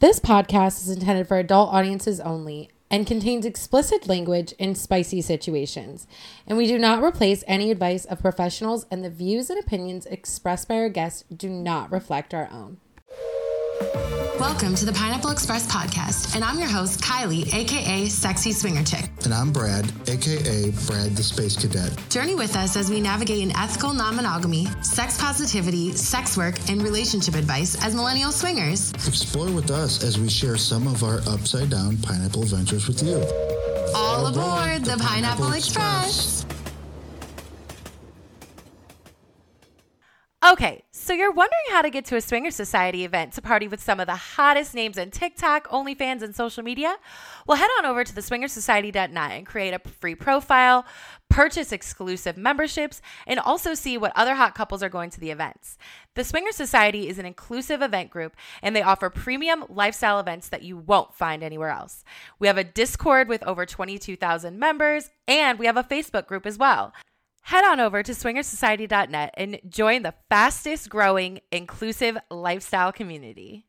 This podcast is intended for adult audiences only and contains explicit language in spicy situations. And we do not replace any advice of professionals, and the views and opinions expressed by our guests do not reflect our own. Welcome to the Pineapple Express podcast, and I'm your host, Kiley, aka Sexy Swinger Chick. And I'm Brad, aka Brad the Space Cadet. Journey with us as we navigate an ethical non monogamy, sex positivity, sex work, and relationship advice as millennial swingers. Explore with us as we share some of our upside down pineapple adventures with you. All, aboard the, the Pineapple, Pineapple Express. Express. Okay, so you're wondering how to get to a Swinger Society event to party with some of the hottest names in TikTok, OnlyFans, and social media? Well, head on over to theswingersociety.net and create a free profile, purchase exclusive memberships, and also see what other hot couples are going to the events. The Swinger Society is an inclusive event group, and they offer premium lifestyle events that you won't find anywhere else. We have a Discord with over 22,000 members, and we have a Facebook group as well. Head on over to swingersociety.net and join the fastest growing inclusive lifestyle community.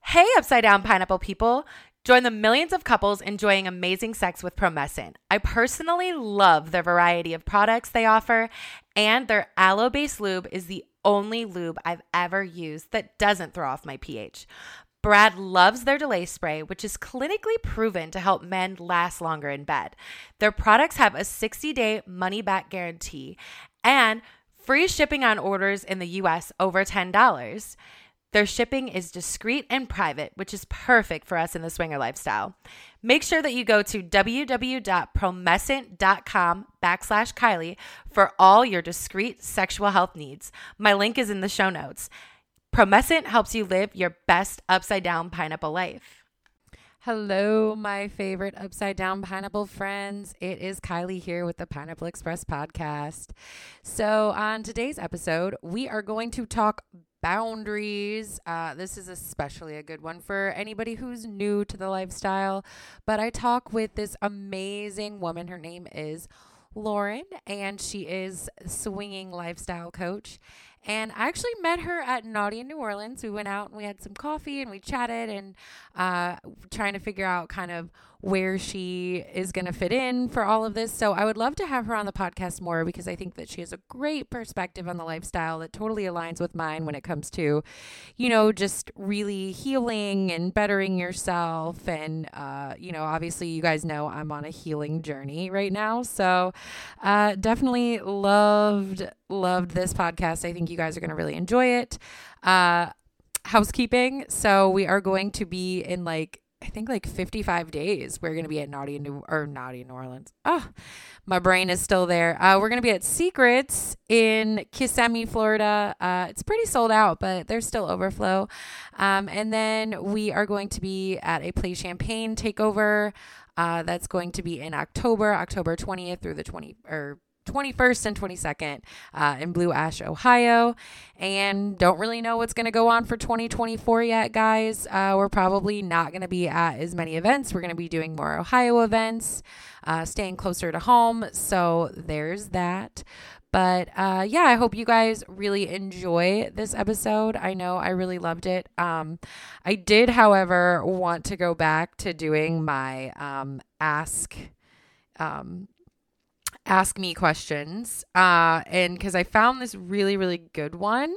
Hey, upside down pineapple people. Join the millions of couples enjoying amazing sex with Promescent. I personally love the variety of products they offer, and their aloe based lube is the only lube I've ever used that doesn't throw off my pH. Brad loves their delay spray, which is clinically proven to help men last longer in bed. Their products have a 60 day money back guarantee and free shipping on orders in the US over $10. Their shipping is discreet and private, which is perfect for us in the swinger lifestyle. Make sure that you go to www.promescent.com backslash Kiley for all your discreet sexual health needs. My link is in the show notes. Promescent helps you live your best upside down pineapple life. Hello, my favorite upside down pineapple friends. It is Kiley here with the Pineapple Express podcast. So, on today's episode, we are going to talk boundaries. Uh, this is especially a good one for anybody who's new to the lifestyle. But I talk with this amazing woman. Her name is Lauren, and she is swinging lifestyle coach. And I actually met her at Naughty in New Orleans. We went out and we had some coffee and we chatted and uh, trying to figure out kind of where she is going to fit in for all of this. So I would love to have her on the podcast more because I think that she has a great perspective on the lifestyle that totally aligns with mine when it comes to, you know, just really healing and bettering yourself. And, uh, you know, obviously, you guys know I'm on a healing journey right now. So uh, definitely loved, loved this podcast. I think you guys are going to really enjoy it. Uh, housekeeping. So we are going to be in like I think like 55 days. We're going to be at Naughty New or Naughty New Orleans. Oh, my brain is still there. Uh, we're going to be at Secrets in Kissimmee, Florida. Uh, it's pretty sold out, but there's still overflow. Um, and then we are going to be at a Play Champagne takeover. Uh, that's going to be in October, October 20th through the 20 or 21st and 22nd uh, in Blue Ash, Ohio. And don't really know what's going to go on for 2024 yet, guys. Uh, we're probably not going to be at as many events. We're going to be doing more Ohio events, uh, staying closer to home. So there's that. But uh, yeah, I hope you guys really enjoy this episode. I know I really loved it. Um, I did, however, want to go back to doing my um, ask um, ask me questions. Uh, and because I found this really, really good one.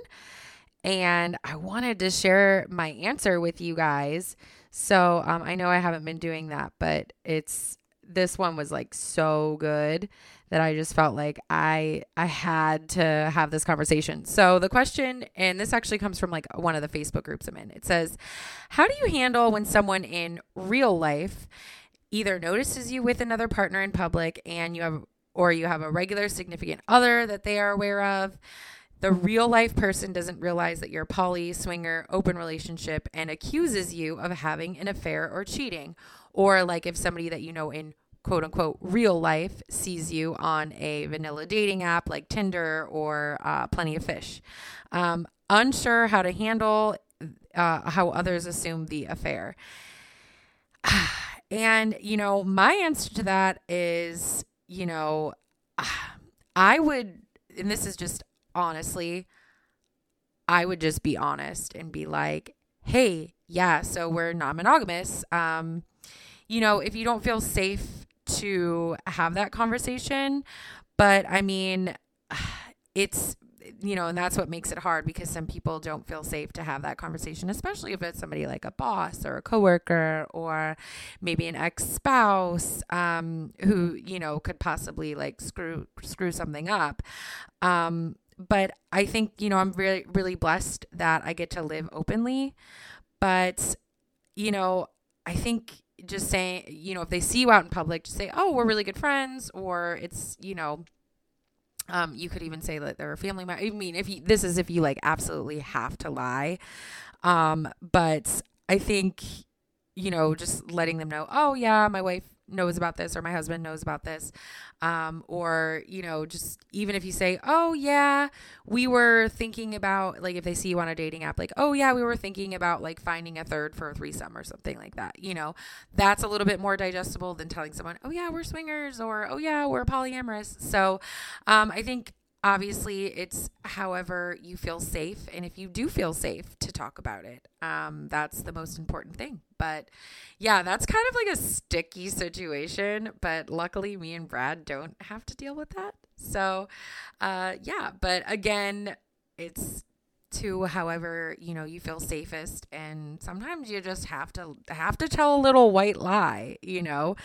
And I wanted to share my answer with you guys. So um, I know I haven't been doing that, but it's this one was like so good that I just felt like I I had to have this conversation. So the question and this actually comes from like one of the Facebook groups I'm in. It says, "How do you handle when someone in real life either notices you with another partner in public and you have or you have a regular significant other that they are aware of. The real life person doesn't realize that you're a poly, swinger, open relationship and accuses you of having an affair or cheating. Or like if somebody that you know in quote unquote real life sees you on a vanilla dating app like Tinder or uh, Plenty of Fish. Um, unsure how to handle uh, how others assume the affair. And, you know, my answer to that is you know, I would, and this is just honestly, I would just be honest and be like, hey, yeah, so we're non monogamous. Um, you know, if you don't feel safe to have that conversation, but I mean, it's you know, and that's what makes it hard because some people don't feel safe to have that conversation, especially if it's somebody like a boss or a coworker or maybe an ex spouse um, who you know could possibly like screw screw something up. Um, but I think you know I'm really really blessed that I get to live openly. But you know, I think just saying you know if they see you out in public, just say, "Oh, we're really good friends," or it's you know um, you could even say that they're a family member. I mean, if you, this is if you like absolutely have to lie. Um, but I think, you know, just letting them know, oh yeah, my wife knows about this or my husband knows about this. Um, or you know just even if you say oh yeah we were thinking about like if they see you on a dating app like oh yeah we were thinking about like finding a third for a threesome or something like that you know? That's a little bit more digestible than telling someone oh yeah we're swingers or oh yeah we're polyamorous. So um, i think obviously it's however you feel safe and if you do feel safe to talk about it um, that's the most important thing. But yeah that's kind of like a sticky situation but luckily me and brad don't have to deal with that. So uh, yeah but again it's to however you know you feel safest and sometimes you just have to have to tell a little white lie you know?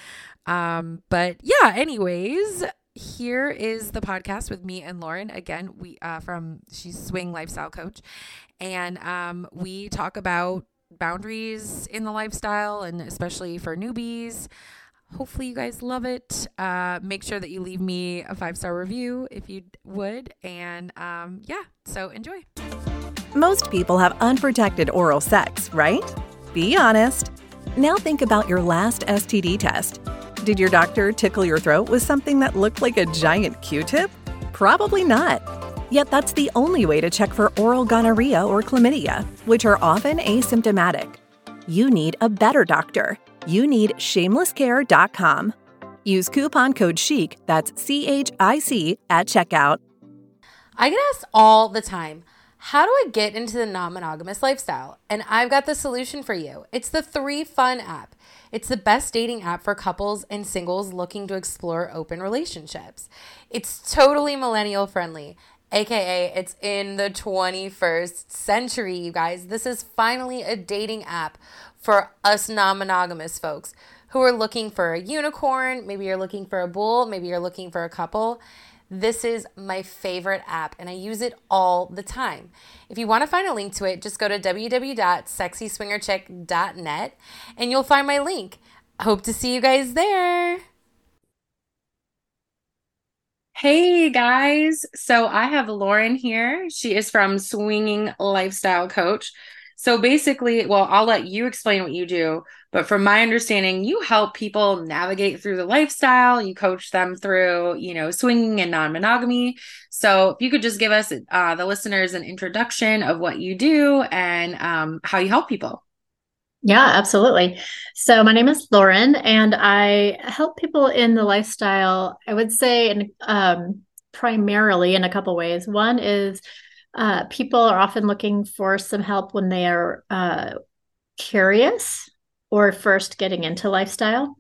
Um but yeah anyways here is the podcast with me and Lauren. Again, we uh, from she's swing lifestyle coach, and um, we talk about boundaries in the lifestyle and especially for newbies. Hopefully, you guys love it. Uh, make sure that you leave me a five star review if you would, and um, yeah, so enjoy. Most people have unprotected oral sex, right? Be honest. Now think about your last STD test. Did your doctor tickle your throat with something that looked like a giant Q tip? Probably not. Yet that's the only way to check for oral gonorrhea or chlamydia, which are often asymptomatic. You need a better doctor. You need shamelesscare.com. Use coupon code CHIC, that's C H I C, at checkout. I get asked all the time, how do I get into the non monogamous lifestyle? And I've got the solution for you. It's the 3Fun app. It's the best dating app for couples and singles looking to explore open relationships. It's totally millennial friendly. AKA, it's in the 21st century, you guys. This is finally a dating app for us non monogamous folks who are looking for a unicorn. Maybe you're looking for a bull. Maybe you're looking for a couple. This is my favorite app and I use it all the time. If you want to find a link to it, just go to www.sexyswingerchick.net and you'll find my link. Hope to see you guys there. Hey guys. So I have Lauren here. She is from Swinging Lifestyle Coach. So basically, well, I'll let you explain what you do, but from my understanding, you help people navigate through the lifestyle. You coach them through, you know, swinging and non monogamy. So if you could just give us, uh, the listeners, an introduction of what you do and um, how you help people. Yeah, absolutely. So my name is Lauren, and I help people in the lifestyle. I would say, in um, primarily in a couple ways. One is uh, people are often looking for some help when they are uh, curious or first getting into lifestyle.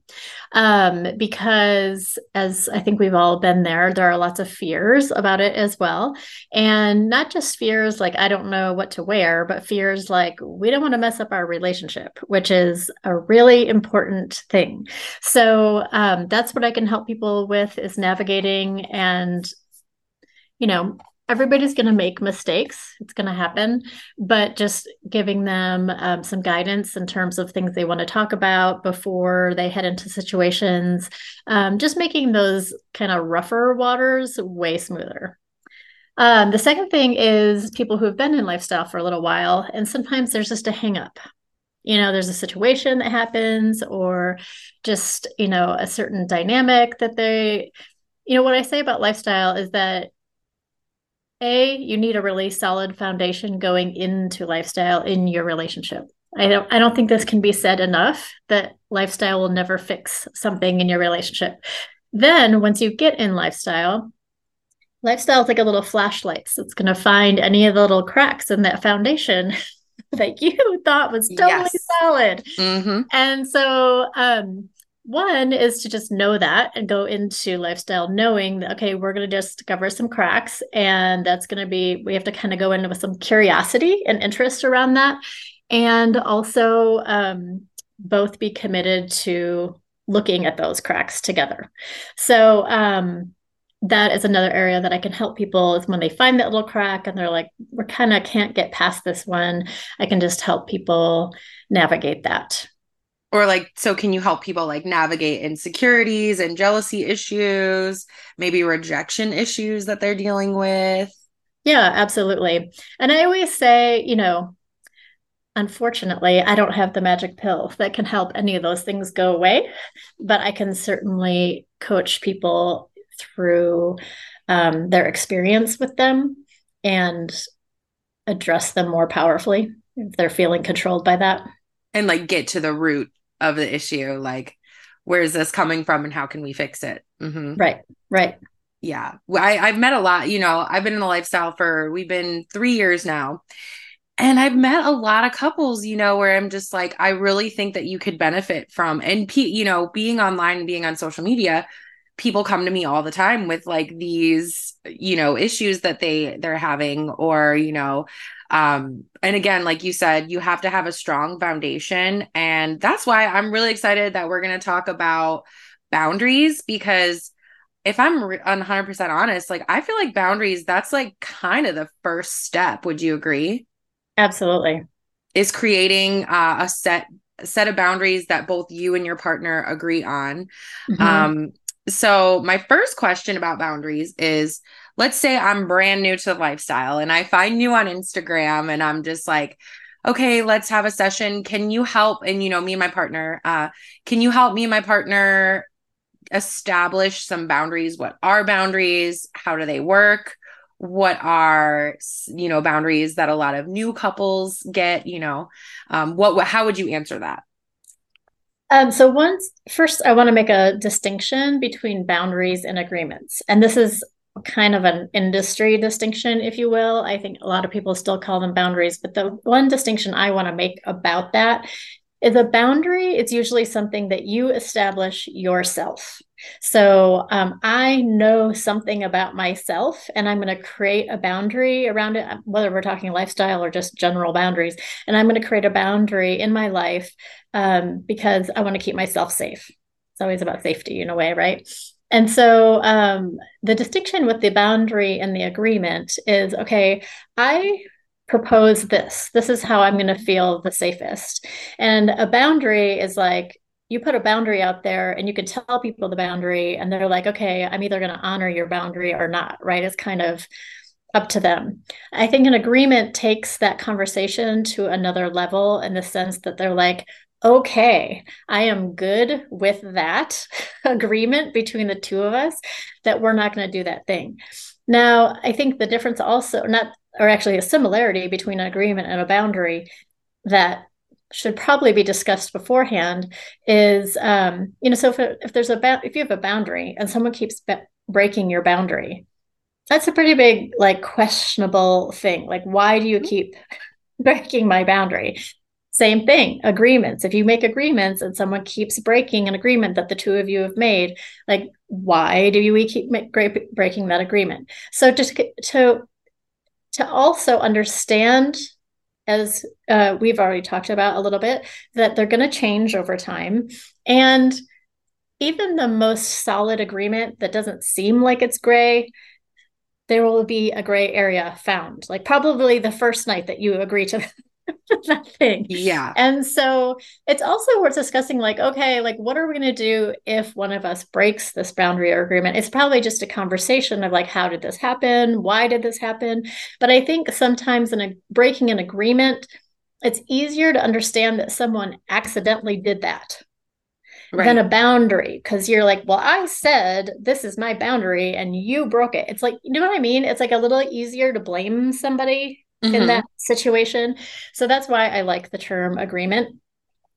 Um, because, as I think we've all been there, there are lots of fears about it as well. And not just fears like, I don't know what to wear, but fears like, we don't want to mess up our relationship, which is a really important thing. So, um, that's what I can help people with is navigating and you know everybody's going to make mistakes. It's going to happen but just giving them um, some guidance in terms of things they want to talk about before they head into situations um, just making those kind of rougher waters way smoother. Um, the second thing is people who have been in lifestyle for a little while and sometimes there's just a hang up. You know there's a situation that happens or just you know a certain dynamic that they you know what i say about lifestyle is that a you need a really solid foundation going into lifestyle in your relationship i don't i don't think this can be said enough that lifestyle will never fix something in your relationship then once you get in lifestyle lifestyle is like a little flashlight so it's going to find any of the little cracks in that foundation that you thought was totally Yes. solid. Mm-hmm. And so, um, one is to just know that and go into lifestyle knowing that, okay, we're going to discover some cracks. And that's going to be, we have to kind of go in with some curiosity and interest around that. And also, um, both be committed to looking at those cracks together. So, um, that is another area that I can help people is when they find that little crack and they're like, we're kind of can't get past this one. I can just help people navigate that. Or like, so can you help people like navigate insecurities and jealousy issues, maybe rejection issues that they're dealing with? Yeah, absolutely. And I always say, you know, unfortunately, I don't have the magic pill that can help any of those things go away, but I can certainly coach people through um, their experience with them and address them more powerfully if they're feeling controlled by that. And like get to the root of the issue. Like, where's this coming from and how can we fix it? Mm-hmm. Right, right. Yeah. I, I've met a lot, you know, I've been in the lifestyle for, we've been three years now. And I've met a lot of couples, you know, where I'm just like, I really think that you could benefit from, and, p you know, being online and being on social media, people come to me all the time with like these you know issues that they they're having or you know um and again like you said you have to have a strong foundation. And that's why i'm really excited that we're going to talk about boundaries because if i'm 100% honest like i feel like boundaries that's like kind of the first step. Would you agree? Absolutely. Is creating uh, a set set of boundaries that both you and your partner agree on. Mm-hmm. um so my first question about boundaries is let's say I'm brand new to the lifestyle and I find you on Instagram and I'm just like, okay, let's have a session. Can you help? And you know, me and my partner, uh, can you help me and my partner establish some boundaries? What are boundaries? How do they work? What are you know boundaries that a lot of new couples get? You know, um, what, what how would you answer that? Um, so once first, I want to make a distinction between boundaries and agreements, and this is kind of an industry distinction, if you will. I think a lot of people still call them boundaries, but the one distinction I want to make about that is a boundary. It's usually something that you establish yourself. So um, I know something about myself, and I'm going to create a boundary around it, whether we're talking lifestyle or just general boundaries. And I'm going to create a boundary in my life um, because I want to keep myself safe. It's always about safety in a way, right? And so um, the distinction with the boundary and the agreement is okay, I propose this. This is how I'm going to feel the safest. And a boundary is like, you put a boundary out there and you can tell people the boundary and they're like okay i'm either going to honor your boundary or not right it's kind of up to them i think an agreement takes that conversation to another level in the sense that they're like okay i am good with that agreement between the two of us that we're not going to do that thing. Now i think the difference also not or actually a similarity between an agreement and a boundary that should probably be discussed beforehand is um, you know so if, if there's a ba- if you have a boundary and someone keeps be- breaking your boundary that's a pretty big like questionable thing. Like why do you mm-hmm. keep breaking my boundary same thing agreements if you make agreements and someone keeps breaking an agreement that the two of you have made like why do we keep breaking that agreement so just to to also understand as uh, we've already talked about a little bit, that they're going to change over time. And even the most solid agreement that doesn't seem like it's gray, there will be a gray area found. Like probably the first night that you agree to that thing. Yeah. And so it's also worth discussing like, okay, like what are we going to do if one of us breaks this boundary or agreement? It's probably just a conversation of like, how did this happen? Why did this happen? But I think sometimes in a breaking an agreement, it's easier to understand that someone accidentally did that. Right. than a boundary because you're like, well, I said this is my boundary and you broke it. It's like, you know what I mean? It's like a little easier to blame somebody mm-hmm. in that situation. So that's why I like the term agreement.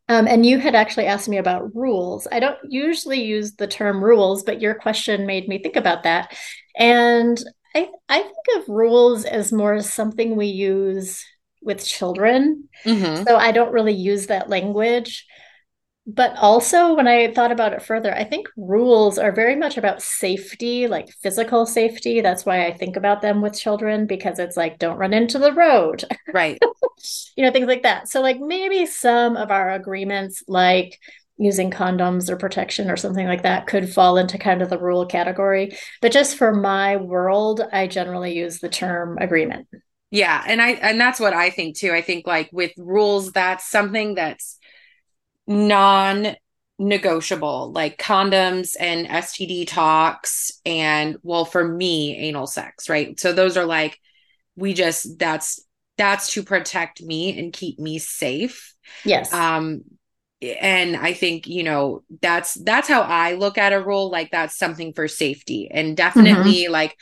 Um, and you had actually asked me about rules. I don't usually use the term rules, but your question made me think about that. And I, I think of rules as more something we use with children. Mhm. So I don't really use that language. But also, when I thought about it further, I think rules are very much about safety, like physical safety. That's why I think about them with children because it's like, don't run into the road, Right. you know, things like that. So, like, maybe some of our agreements, like using condoms or protection or something like that, could fall into kind of the rule category. But just for my world, I generally use the term agreement. Yeah, and I and that's what I think too. I think like with rules, that's something that's non-negotiable, like condoms and STD talks, and well, for me, anal sex, right? So those are like we just that's that's to protect me and keep me safe. Yes. Um and I think, you know, that's that's how I look at a rule like that's something for safety. And definitely like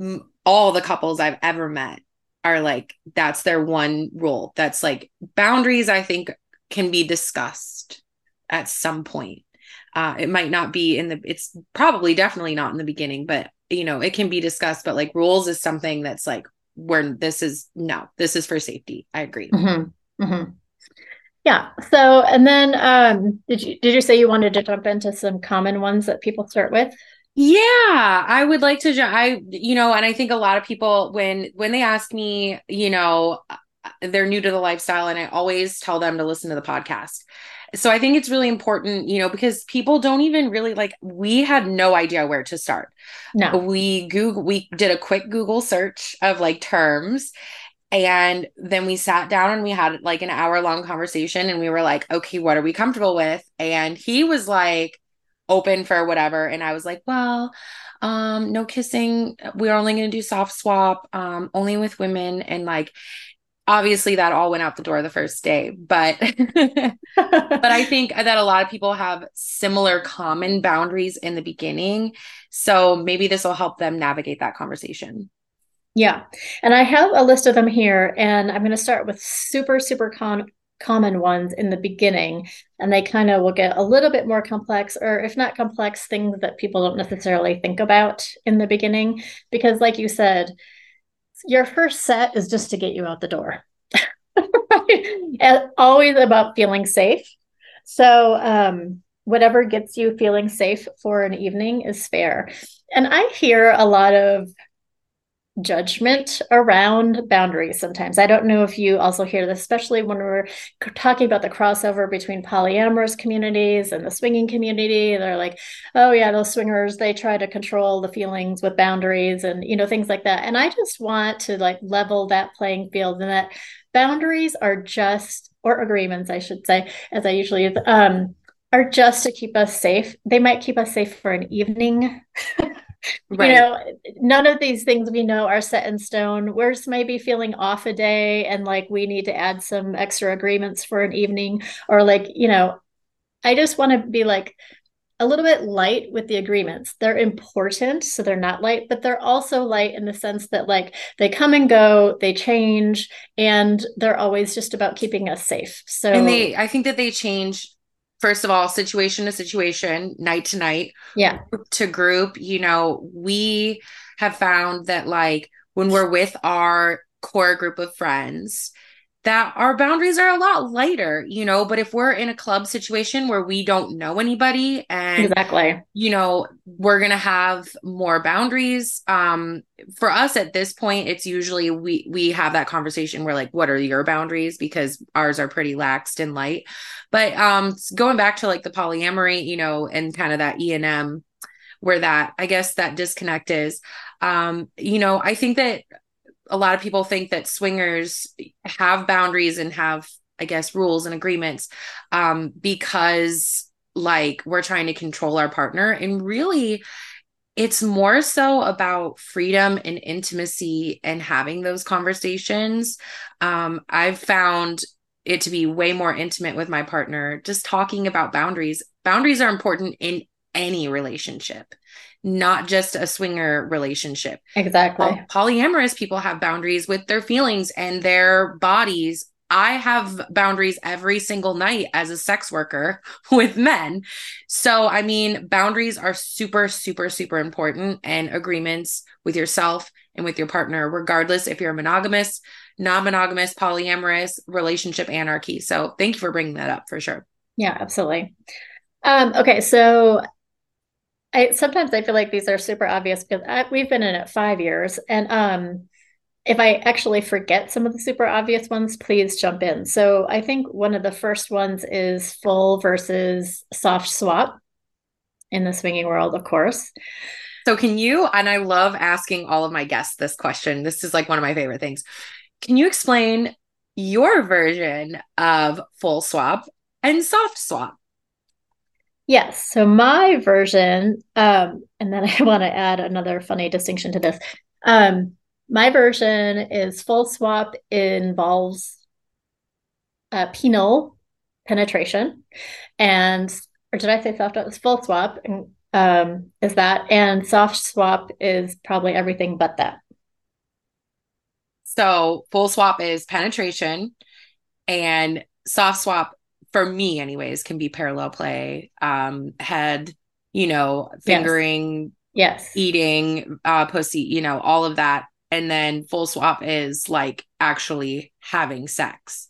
m- all the couples I've ever met are like that's their one rule. That's like boundaries I think can be discussed at some point. Uh it might not be in the it's probably definitely not in the beginning, but you know, it can be discussed, but like rules is something that's like where this is no, this is for safety. I agree. Mhm. Mhm. Yeah. So, and then um, did you did you say you wanted to jump into some common ones that people start with? Yeah, I would like to. I, you know, and I think a lot of people when when they ask me, you know, they're new to the lifestyle, and I always tell them to listen to the podcast. So I think it's really important, you know, because people don't even really like. We had no idea where to start. No. We Google, we did a quick Google search of like terms, and then we sat down and we had like an hour long conversation, and we were like, okay, what are we comfortable with? And he was like open for whatever and i was like well um no kissing we're only going to do soft swap um only with women and like obviously that all went out the door the first day but but i think that a lot of people have similar common boundaries in the beginning so maybe this will help them navigate that conversation Yeah. And I have a list of them here, and I'm going to start with super, super con common ones in the beginning, and they kind of will get a little bit more complex, or if not complex, things that people don't necessarily think about in the beginning. Because, like you said, your first set is just to get you out the door. Always about feeling safe. So, um, whatever gets you feeling safe for an evening is fair. And I hear a lot of judgment around boundaries sometimes. I don't know if you also hear this, especially when we're talking about the crossover between polyamorous communities and the swinging community. They're like, oh, yeah, those swingers, they try to control the feelings with boundaries and, you know, things like that. And I just want to like level that playing field and that boundaries are just, or agreements, I should say, as I usually use, um, are just to keep us safe. They might keep us safe for an evening. Right. You know, none of these things we know are set in stone. We're just maybe feeling off a day and like we need to add some extra agreements for an evening, or like, you know, I just want to be like a little bit light with the agreements. They're important, so they're not light, but they're also light in the sense that like they come and go, they change, and they're always just about keeping us safe. So and they i think that they change first of all situation to situation night to night yeah, to group, you know, we have found that like when we're with our core group of friends, that our boundaries are a lot lighter, you know, but if we're in a club situation where we don't know anybody and exactly. you know, we're going to have more boundaries. Um for us at this point it's usually we we have that conversation where like what are your boundaries because ours are pretty laxed and light. But um going back to like the polyamory, you know, and kind of that ENM where that I guess that disconnect is. Um, you know, I think that a lot of people think that swingers have boundaries and have, I guess, rules and agreements um, because like we're trying to control our partner. And really, it's more so about freedom and intimacy and having those conversations. Um, I've found it to be way more intimate with my partner, just talking about boundaries. Boundaries are important in any relationship, not just a swinger relationship. Exactly. Poly- polyamorous people have boundaries with their feelings and their bodies. I have boundaries every single night as a sex worker with men. So, I mean, boundaries are super, super, super important and agreements with yourself and with your partner, regardless if you're monogamous, non-monogamous, polyamorous, relationship anarchy. So thank you for bringing that up for sure. Yeah, absolutely. Um, okay, so I sometimes I feel like these are super obvious because I, we've been in it five years, and um, if I actually forget some of the super obvious ones, please jump in. So I think one of the first ones is full versus soft swap in the swinging world, of course. So can you and I love asking all of my guests this question. This is like one of my favorite things. Can you explain your version of full swap and soft swap? Yes. So my version, um, and then I want to add another funny distinction to this. Um, my version is full swap involves uh, penile penetration, and or did I say soft swap? Full swap um, is that, and soft swap is probably everything but that. So full swap is penetration, and soft swap for me, anyways, can be parallel play, um, head, you know, fingering, yes, yes. eating, uh, pussy, you know, all of that and then full swap is like actually having sex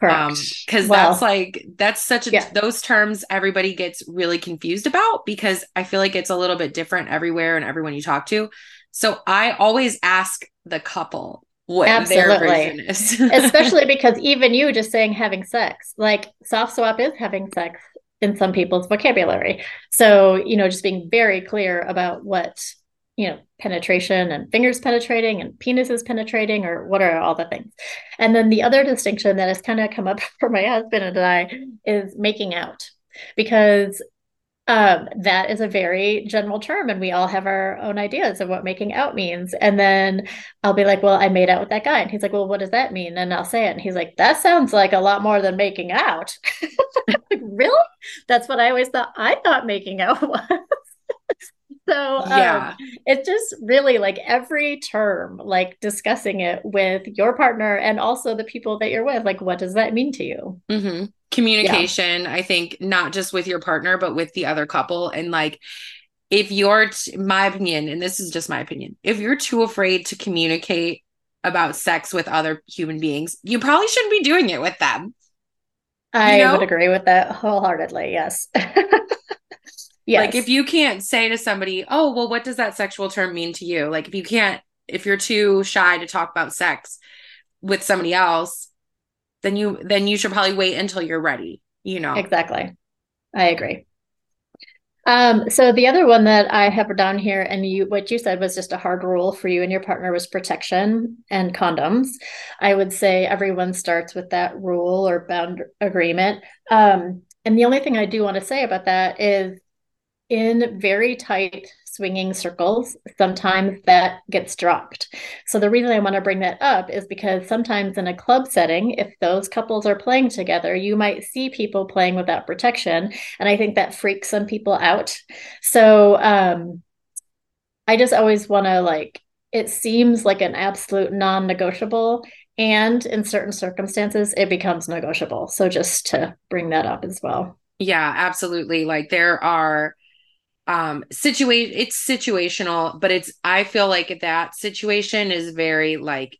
Correct. um because well, that's like that's such a yeah. those terms everybody gets really confused about because i feel like it's a little bit different everywhere and everyone you talk to so i always ask the couple what Absolutely. their version is especially because even you just saying having sex like soft swap is having sex in some people's vocabulary so you know just being very clear about what you know, penetration and fingers penetrating and penises penetrating, or what are all the things? And then the other distinction that has kind of come up for my husband and I is making out, because um, that is a very general term, and we all have our own ideas of what making out means. And then I'll be like, Well, I made out with that guy. And he's like, Well, what does that mean? And I'll say it. And he's like, That sounds like a lot more than making out. like, really? That's what I always thought. I thought making out was. So um, yeah, it's just really like every term, like discussing it with your partner and also the people that you're with. Like, what does that mean to you? Mm-hmm. Communication, yeah. I think, not just with your partner, but with the other couple. And like, if you're, t- my opinion, and this is just my opinion, if you're too afraid to communicate about sex with other human beings, you probably shouldn't be doing it with them. I you know? would agree with that wholeheartedly. Yes. Yes. Like if you can't say to somebody, "Oh, well what does that sexual term mean to you?" Like if you can't if you're too shy to talk about sex with somebody else, then you then you should probably wait until you're ready, you know. Exactly. I agree. Um, so the other one that I have down here, and you what you said was just a hard rule for you and your partner was protection and condoms. I would say everyone starts with that rule or bound agreement. Um, and the only thing I do want to say about that is in very tight swinging circles, sometimes that gets dropped. So, the reason I want to bring that up is because sometimes in a club setting, if those couples are playing together, you might see people playing without protection. And I think that freaks some people out. So, um, I just always want to like, it seems like an absolute non negotiable. And in certain circumstances, it becomes negotiable. So, just to bring that up as well. Yeah, absolutely. Like, there are um situate it's situational but it's i feel like that situation is very like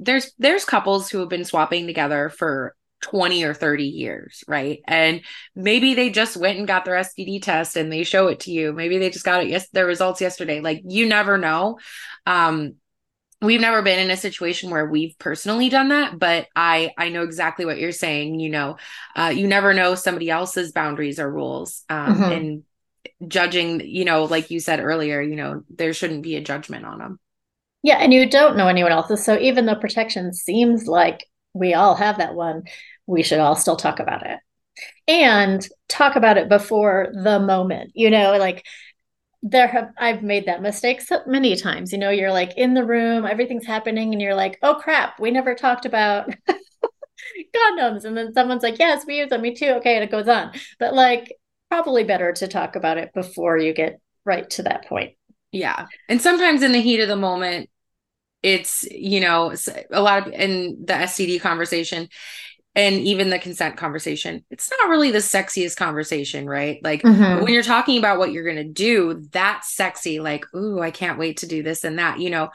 there's there's couples who have been swapping together for 20 or 30 years right? And maybe they just went and got their std test and they show it to you. Maybe they just got it yes their results yesterday. Like you never know. Um we've never been in a situation where we've personally done that but i i know exactly what you're saying you know uh, you never know somebody else's boundaries or rules um, mm-hmm. and judging, you know, like you said earlier, you know, there shouldn't be a judgment on them. Yeah, and you don't know anyone else's. So even though protection seems like we all have that one, we should all still talk about it. And talk about it before the moment. You know, like there have I've made that mistake so many times. You know, you're like in the room, everything's happening, and you're like, oh crap, we never talked about condoms. And then someone's like, yes, we use them, me too. Okay, and it goes on. But like probably better to talk about it before you get right to that point. Yeah. And sometimes in the heat of the moment, it's, you know, a lot of in the STD conversation and even the consent conversation, it's not really the sexiest conversation, right? Like mm-hmm. when you're talking about what you're going to do, that's sexy. Like, ooh, I can't wait to do this and that, you know.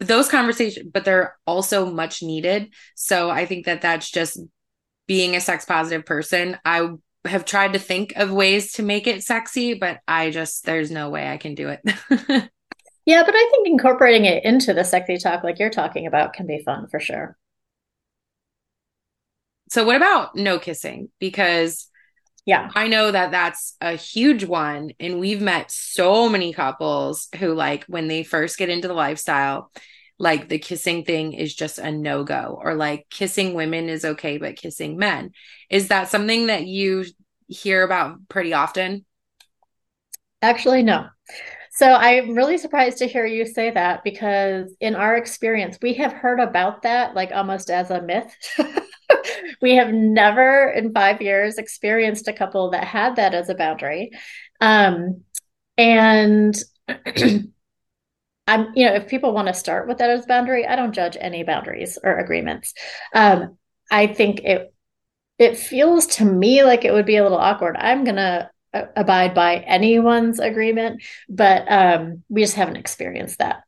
those conversations, but they're also much needed. So I think that that's just being a sex positive person. I have tried to think of ways to make it sexy, but I just, there's no way I can do it. yeah, but I think incorporating it into the sexy talk, like you're talking about, can be fun for sure. So, what about no kissing? Because yeah, I know that that's a huge one. And we've met so many couples who, like, when they first get into the lifestyle, like the kissing thing is just a no go, or like kissing women is okay, but kissing men. Is that something that you hear about pretty often? Actually, no. So I'm really surprised to hear you say that because in our experience, we have heard about that like almost as a myth. we have never in five years experienced a couple that had that as a boundary. Um, and I'm, you know, if people want to start with that as boundary, I don't judge any boundaries or agreements. Um, I think it it feels to me like it would be a little awkward. I'm gonna abide by anyone's agreement, but um, we just haven't experienced that.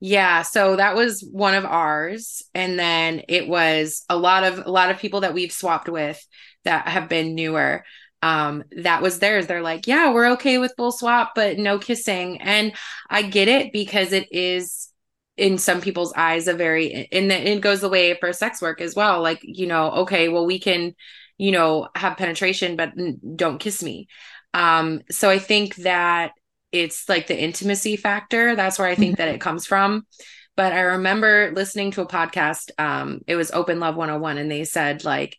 Yeah, so that was one of ours, and then it was a lot of a lot of people that we've swapped with that have been newer um that was theirs. They're like yeah we're okay with full swap but no kissing. And i get it because it is in some people's eyes a very and then it goes the way for sex work as well. Like you know okay well we can you know have penetration but don't kiss me. Um so i think that it's like the intimacy factor. That's where i think that it comes from. But i remember listening to a podcast um it was open love 101 and they said like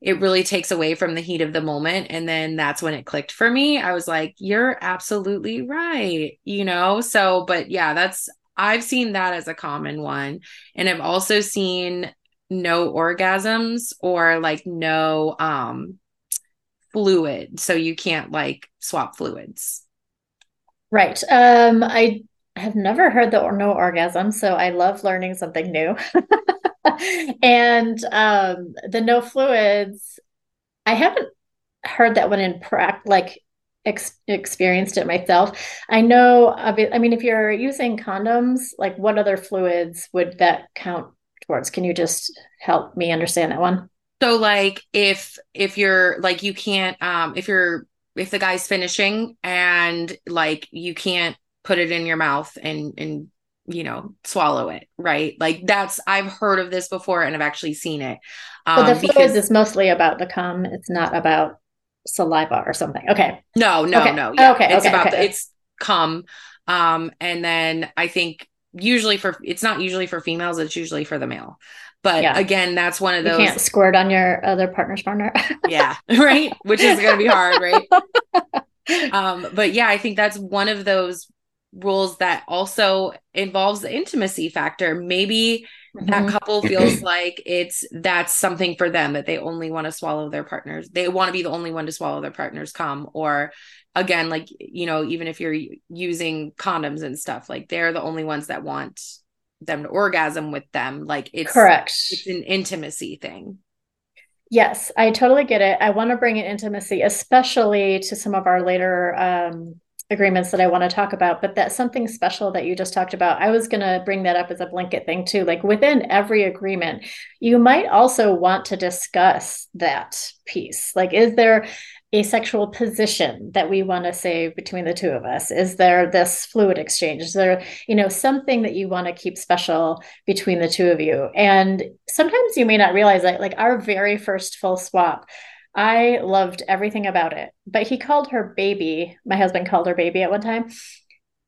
it really takes away from the heat of the moment. And then that's when it clicked for me. I was like, you're absolutely right. You know? So, but yeah, that's, I've seen that as a common one. And I've also seen no orgasms or like no um fluid. So you can't like swap fluids. Right. Um, I have never heard the or no orgasm, so I love learning something new. and um, the no fluids, I haven't heard that one in practice, like ex- experienced it myself. I know, I mean, if you're using condoms, like what other fluids would that count towards? Can you just help me understand that one? So like if if you're like you can't um if you're if the guy's finishing and like you can't put it in your mouth and and you know swallow it right? Like that's i've heard of this before and i've actually seen it. Um, but the fluids is mostly about the cum. It's not about saliva or something. Okay. No no okay. no. Yeah. okay it's okay, about okay. The, it's cum. Um and then i think usually for it's not usually for females it's usually for the male. But yeah. again that's one of those you can't squirt on your other partner's partner. Yeah right? Which is gonna be hard right? Um but yeah i think that's one of those rules that also involves the intimacy factor. Maybe mm-hmm. that couple feels like it's that's something for them that they only want to swallow their partners. They want to be the only one to swallow their partner's cum or again like you know even if you're using condoms and stuff like they're the only ones that want them to orgasm with them like it's correct it's an intimacy thing yes i totally get it i want to bring in intimacy especially to some of our later um agreements that I want to talk about, but that's something special that you just talked about. I was going to bring that up as a blanket thing too. Like within every agreement, you might also want to discuss that piece. Like, is there a sexual position that we want to say between the two of us? Is there this fluid exchange? Is there, you know, something that you want to keep special between the two of you? And sometimes you may not realize that, like our very first full swap, I loved everything about it. But he called her baby. My husband called her baby at one time.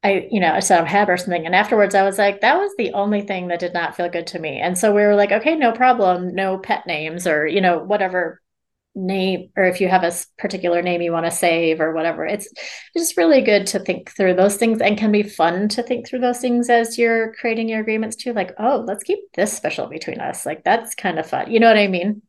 I, you know, I said Heb or something. And afterwards I was like, that was the only thing that did not feel good to me. And so we were like, okay, no problem. No pet names or, you know, whatever name or if you have a particular name you want to save or whatever. It's just really good to think through those things and can be fun to think through those things as you're creating your agreements too. Like, oh, let's keep this special between us. Like that's kind of fun. You know what I mean?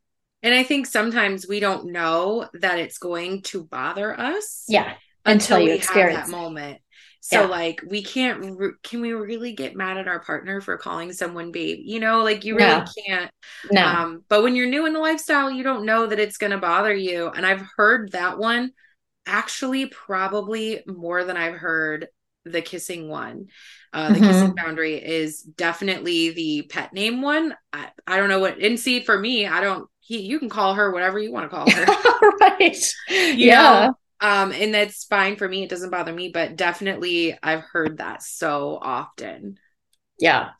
And I think sometimes we don't know that it's going to bother us. Yeah. Until, until we experience have that moment. So yeah. like we can't re- can we really get mad at our partner for calling someone babe? You know, like you really no. can't. No. Um, but when you're new in the lifestyle, you don't know that it's gonna bother you. And I've heard that one actually probably more than I've heard the kissing one. Uh, the mm-hmm. kissing boundary is definitely the pet name one. I, I don't know what, and see, for me, I don't, he, you can call her whatever you want to call her. right. You yeah. Know? Um, and that's fine for me. It doesn't bother me, but definitely I've heard that so often. Yeah.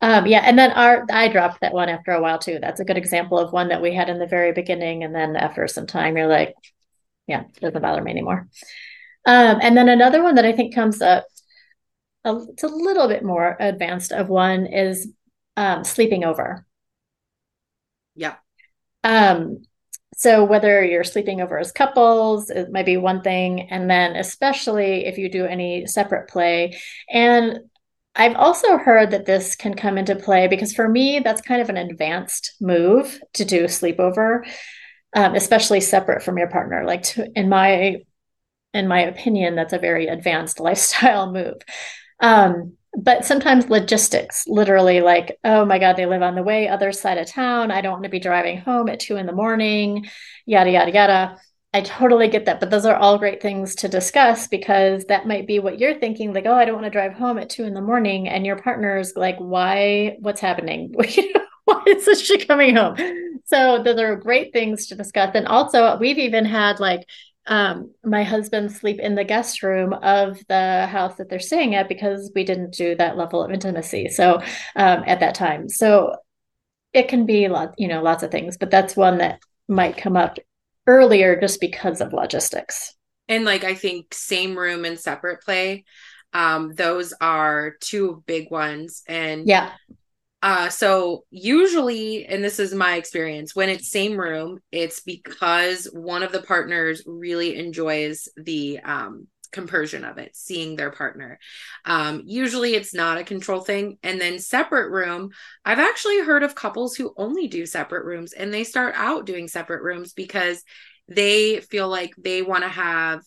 Um, yeah, and then our I dropped that one after a while too. That's a good example of one that we had in the very beginning, and then after some time, you're like, yeah, doesn't bother me anymore. Um, and then another one that I think comes up, a, it's a little bit more advanced of one is um, sleeping over. Yeah. Um, so whether you're sleeping over as couples, it might be one thing, and then especially if you do any separate play. And I've also heard that this can come into play because for me, that's kind of an advanced move to do a sleepover, um, especially separate from your partner. Like to, in my in my opinion, that's a very advanced lifestyle move. Um, but sometimes logistics, literally, like, oh my God, they live on the way, other side of town. I don't want to be driving home at two in the morning, yada, yada, yada. I totally get that. But those are all great things to discuss because that might be what you're thinking like, oh, I don't want to drive home at two in the morning. And your partner's like, why? What's happening? why is she coming home? So those are great things to discuss. And also, we've even had like um, my husband sleep in the guest room of the house that they're staying at because we didn't do that level of intimacy. So um, at that time, so it can be lot, you know, lots of things, but that's one that might come up earlier just because of logistics. And like I think same room and separate play, um, those are two big ones. And yeah, uh, so usually, and this is my experience, when it's same room, it's because one of the partners really enjoys the um, compersion of it, seeing their partner. Um, usually, it's not a control thing. And then separate room, I've actually heard of couples who only do separate rooms, and they start out doing separate rooms because they feel like they want to have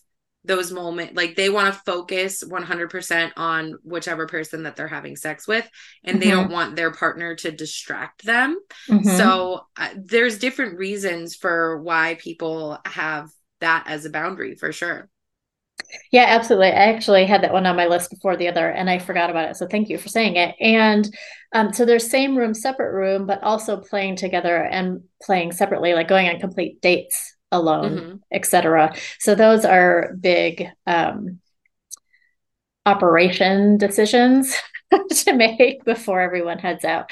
those moments like they want to focus 100% on whichever person that they're having sex with and mm-hmm. they don't want their partner to distract them. Mm-hmm. so uh, there's different reasons for why people have that as a boundary for sure. Yeah absolutely. I actually had that one on my list before the other and i forgot about it so thank you for saying it. And um, so there's same room separate room but also playing together and playing separately like going on complete dates alone, mm-hmm. etc. So those are big um, operation decisions to make before everyone heads out.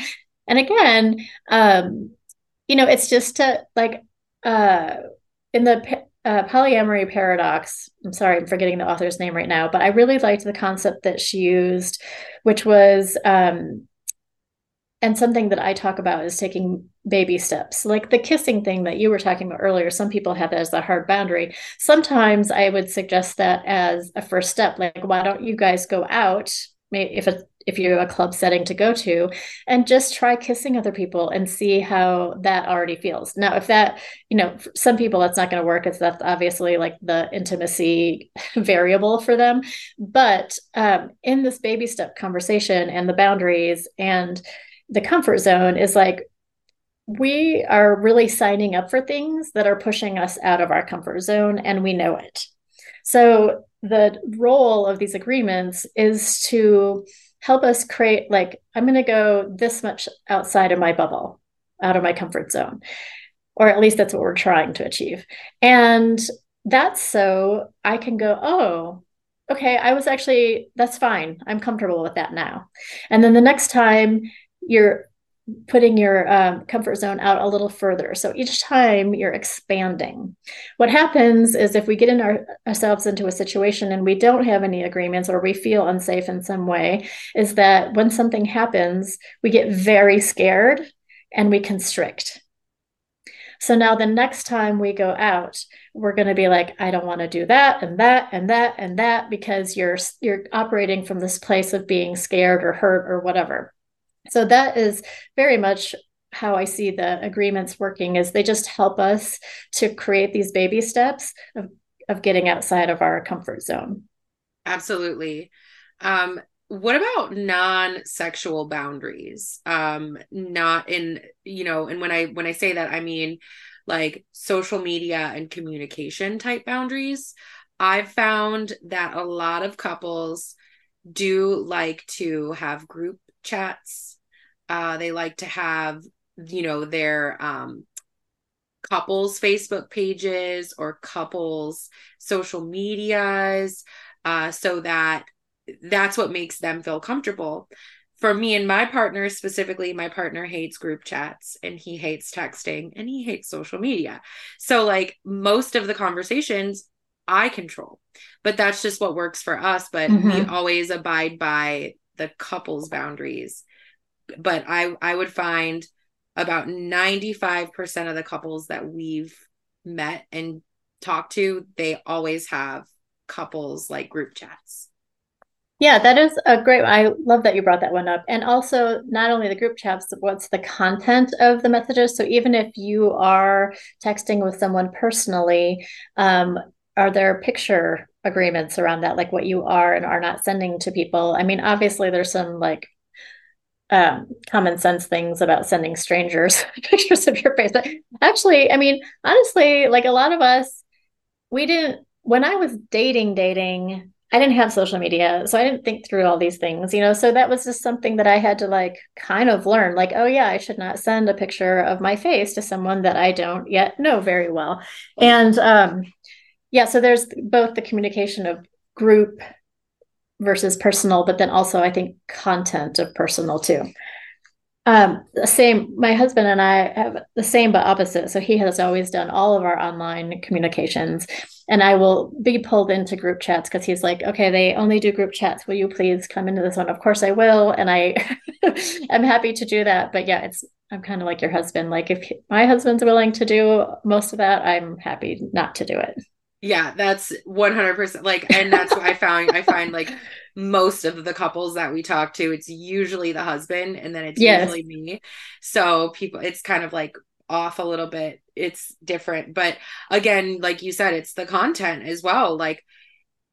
And again, um, you know, it's just to like uh, in the uh, polyamory paradox. I'm sorry, I'm forgetting the author's name right now, but I really liked the concept that she used, which was um, and something that I talk about is taking baby steps, like the kissing thing that you were talking about earlier. Some people have that as a hard boundary. Sometimes I would suggest that as a first step. Like, why don't you guys go out, if it's if you have a club setting to go to, and just try kissing other people and see how that already feels. Now, if that, you know, some people that's not going to work, it's that's obviously like the intimacy variable for them. But um, in this baby step conversation and the boundaries and the comfort zone is like we are really signing up for things that are pushing us out of our comfort zone and we know it. So the role of these agreements is to help us create like I'm going to go this much outside of my bubble, out of my comfort zone. Or at least that's what we're trying to achieve. And that's so I can go, oh, okay, I was actually, that's fine. I'm comfortable with that now. And then the next time you're putting your um, comfort zone out a little further. So each time you're expanding. What happens is if we get in our, ourselves into a situation and we don't have any agreements or we feel unsafe in some way, is that when something happens, we get very scared and we constrict. So now the next time we go out, we're going to be like, I don't want to do that and that and that and that because you're you're operating from this place of being scared or hurt or whatever. So that is very much how I see the agreements working is they just help us to create these baby steps of, of getting outside of our comfort zone. Absolutely. Um, what about non-sexual boundaries? Um, not in, you know, and when I when I say that, I mean like social media and communication type boundaries. I've found that a lot of couples do like to have group chats. Uh, they like to have, you know, their um, couples Facebook pages or couples social medias uh, so that that's what makes them feel comfortable. For me and my partner specifically, my partner hates group chats and he hates texting and he hates social media. So, like, most of the conversations I control, but that's just what works for us. But mm-hmm. we always abide by the couple's boundaries. But I, I would find about 95% of the couples that we've met and talked to, they always have couples like group chats. Yeah, that is a great. I love that you brought that one up. And also, not only the group chats, what's the content of the messages? So, even if you are texting with someone personally, um, are there picture agreements around that, like what you are and are not sending to people? I mean, obviously, there's some like um, common sense things about sending strangers pictures of your face. But actually, I mean, honestly, like a lot of us, we didn't, when I was dating, dating, I didn't have social media. So I didn't think through all these things, you know? So that was just something that I had to like kind of learn like, oh, yeah, I should not send a picture of my face to someone that I don't yet know very well. And um, yeah, so there's both the communication of group versus personal, but then also I think content of personal too. Um, the same, my husband and I have the same but opposite. So he has always done all of our online communications, and I will be pulled into group chats because he's like, okay, they only do group chats. Will you please come into this one? Of course I will, and I am happy to do that. But yeah, it's I'm kind of like your husband. Like if my husband's willing to do most of that, I'm happy not to do it. Yeah, that's 100% like and that's what I found I find like most of the couples that we talk to it's usually the husband and then it's yes. usually me. So people it's kind of like off a little bit. It's different, but again, like you said it's the content as well. Like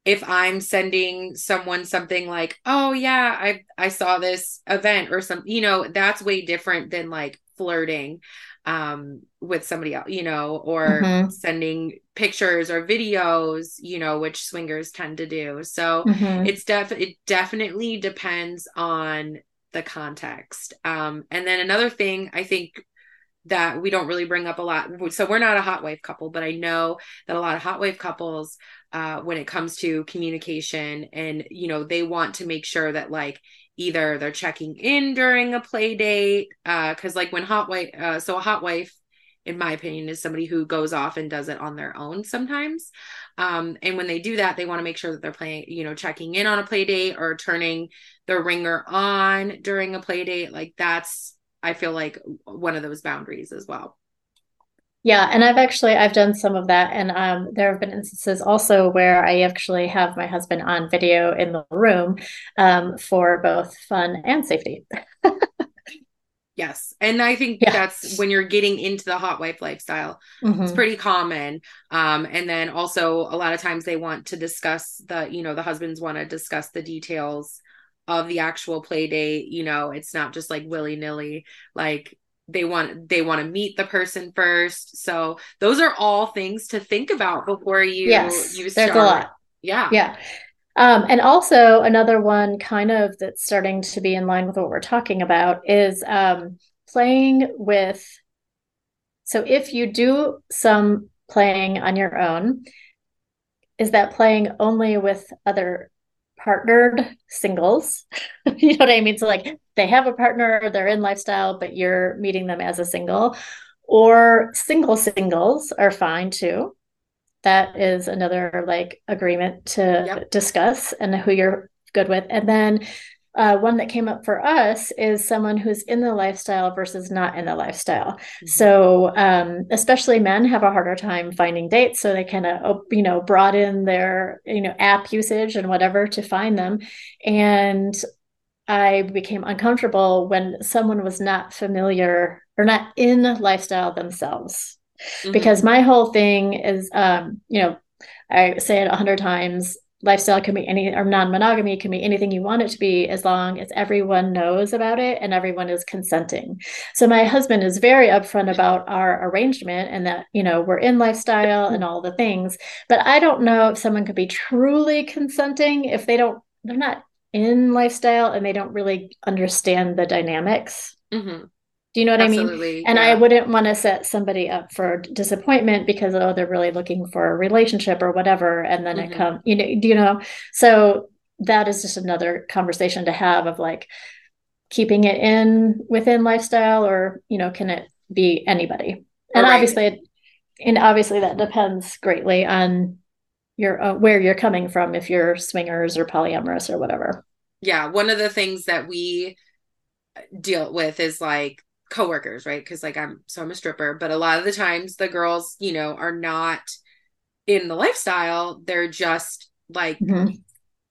if I'm sending someone something like, "Oh yeah, I I saw this event or some, you know, that's way different than like flirting um with somebody else you know or mm-hmm. sending pictures or videos you know which swingers tend to do so mm-hmm. it's def it definitely depends on the context um and then another thing i think that we don't really bring up a lot so we're not a hot wife couple but i know that a lot of hot wife couples uh when it comes to communication and you know they want to make sure that like either they're checking in during a play date because uh, like when hot wife uh, so a hot wife in my opinion is somebody who goes off and does it on their own sometimes. Um, and when they do that they want to make sure that they're playing you know checking in on a play date or turning the ringer on during a play date. Like that's i feel like one of those boundaries as well yeah, and I've actually I've done some of that, and um, there have been instances also where I actually have my husband on video in the room um, for both fun and safety. yes, and I think yeah. that's when you're getting into the hot wife lifestyle. Mm-hmm. It's pretty common, um, and then also a lot of times they want to discuss the you know the husbands want to discuss the details of the actual play date. You know, it's not just like willy nilly like they want they want to meet the person first. So those are all things to think about before you yes, you start. there's a lot. Yeah. Yeah. Um, and also another one kind of that's starting to be in line with what we're talking about is um, playing with so if you do some playing on your own is that playing only with other partnered singles. you know what I mean? So like they have a partner, they're in lifestyle, but you're meeting them as a single. Or single singles are fine too. That is another like agreement to yep. discuss and who you're good with. And then uh, one that came up for us is someone who's in the lifestyle versus not in the lifestyle. Mm-hmm. So, um, especially men have a harder time finding dates, so they kind of, you know, broaden their, you know, app usage and whatever to find them. And I became uncomfortable when someone was not familiar or not in lifestyle themselves. Mm-hmm. Because my whole thing is, um, you know, I say it a hundred times lifestyle can be any or non-monogamy can be anything you want it to be as long as everyone knows about it and everyone is consenting so my husband is very upfront about our arrangement and that you know we're in lifestyle and all the things but i don't know if someone could be truly consenting if they don't they're not in lifestyle and they don't really understand the dynamics Mm-hmm. Do you know what Absolutely, I mean? And yeah. I wouldn't want to set somebody up for disappointment because oh they're really looking for a relationship or whatever, and then Mhm. it comes you know do you know? So that is just another conversation to have of like keeping it in within lifestyle or you know can it be anybody? And Right. obviously, it, and obviously that depends greatly on your uh, where you're coming from if you're swingers or polyamorous or whatever. yeah one of the things that we deal with is like coworkers right? Because like i'm so i'm a stripper but a lot of the times the girls you know are not in the lifestyle. They're just like Mhm.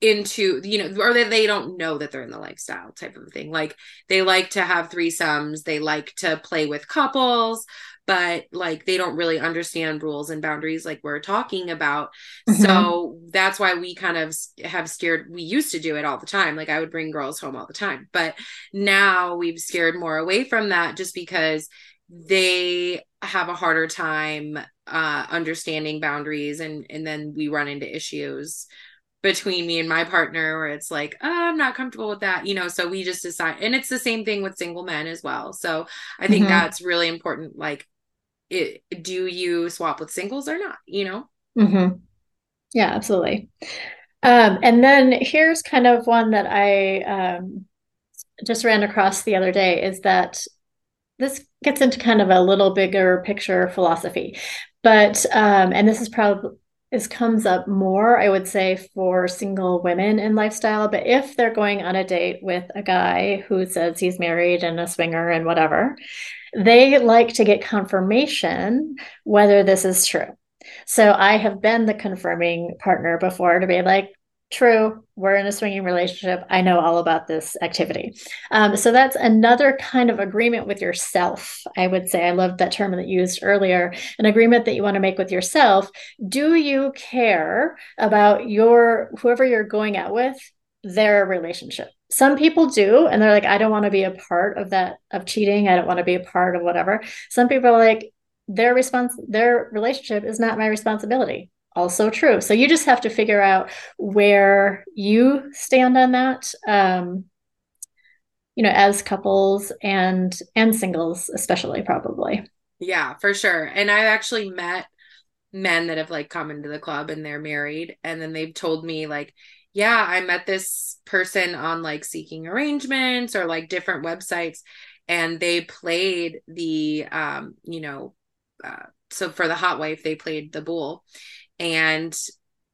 into you know or they, they don't know that they're in the lifestyle type of thing. Like they like to have threesomes. They like to play with couples but like they don't really understand rules and boundaries like we're talking about Mhm. so that's why we kind of have scared. we used to do it all the time like i would bring girls home all the time but now we've scared more away from that just because they have a harder time uh understanding boundaries and and then we run into issues between me and my partner where it's like oh, i'm not comfortable with that you know so we just decide and it's the same thing with single men as well so i think Mhm. that's really important like it do you swap with singles or not you know hmm Yeah, absolutely. Um, and then here's kind of one that I um, just ran across the other day is that this gets into kind of a little bigger picture philosophy, but um, and this is probably this comes up more, I would say, for single women in lifestyle. But if they're going on a date with a guy who says he's married and a swinger and whatever, they like to get confirmation whether this is true. So I have been the confirming partner before to be like, true, we're in a swinging relationship. I know all about this activity. Um, so that's another kind of agreement with yourself. I would say I loved that term that you used earlier an agreement that you want to make with yourself. Do you care about your whoever you're going out with, their relationship? Some people do, and they're like, I don't want to be a part of that of cheating. I don't want to be a part of whatever. Some people are like, their response their relationship is not my responsibility also true. So you just have to figure out where you stand on that um you know as couples and and singles especially probably. Yeah, for sure. And I've actually met men that have like come into the club and they're married and then they've told me like, yeah, I met this person on like seeking arrangements or like different websites and they played the um, you know, uh, so for the hot wife they played the bull and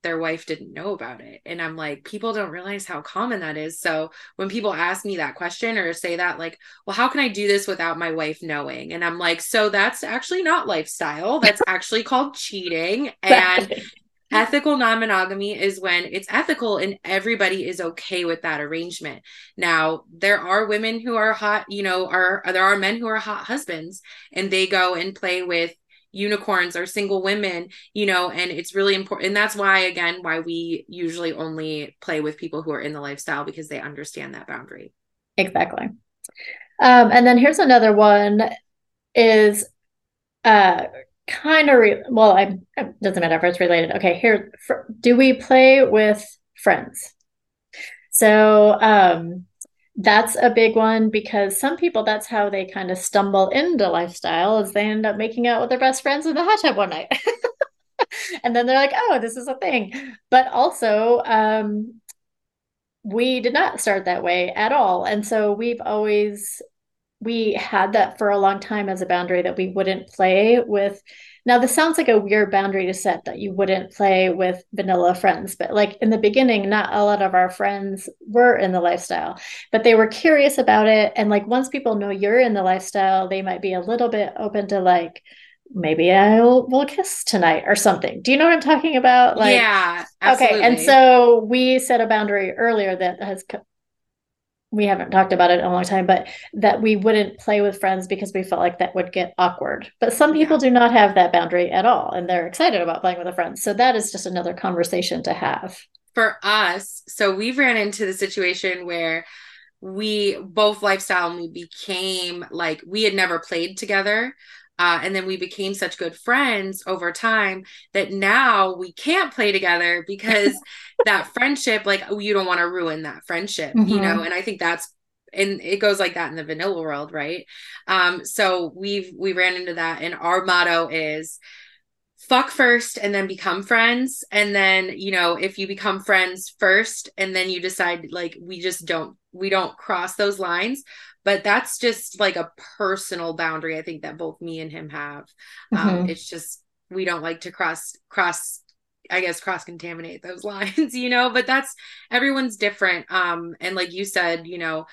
their wife didn't know about it. And I'm like, people don't realize how common that is. So when people ask me that question or say that, like, well, how can I do this without my wife knowing? And I'm like, so that's actually not lifestyle. That's actually called cheating. And ethical non monogamy is when it's ethical and everybody is okay with that arrangement. Now, there are women who are hot, you know, are there are men who are hot husbands and they go and play with unicorns or single women, you know, and it's really important. And that's why, again, why we usually only play with people who are in the lifestyle because they understand that boundary. exactly um and then here's another one is uh kind of re- well I it doesn't matter if it's related okay here do we play with friends so um that's a big one because some people that's how they kind of stumble into lifestyle is they end up making out with their best friends in the hot tub one night. And then they're like oh this is a thing. But also um we did not start that way at all. And so we've always we had that for a long time as a boundary that we wouldn't play with now this sounds like a weird boundary to set that you wouldn't play with vanilla friends but like in the beginning not a lot of our friends were in the lifestyle but they were curious about it and like once people know you're in the lifestyle they might be a little bit open to like maybe I'll we'll kiss tonight or something. Do you know what I'm talking about? Like yeah, absolutely. Okay, and so we set a boundary earlier that has we haven't talked about it in a long time, but that we wouldn't play with friends because we felt like that would get awkward. But some people do not have that boundary at all, and they're excited about playing with their friends. So that is just another conversation to have. for us, so we've ran into the situation where we both lifestyle and we became like we had never played together. Uh, and then we became such good friends over time that now we can't play together because that friendship, like you don't want to ruin that friendship, mm-hmm. you know. And I think that's and it goes like that in the vanilla world, right? Um, so we've we ran into that, and our motto is fuck first and then become friends and then you know if you become friends first and then you decide like we just don't we don't cross those lines but that's just like a personal boundary i think that both me and him have um, mm-hmm. um, it's just we don't like to cross cross i guess cross contaminate those lines you know but that's everyone's different um and like you said you know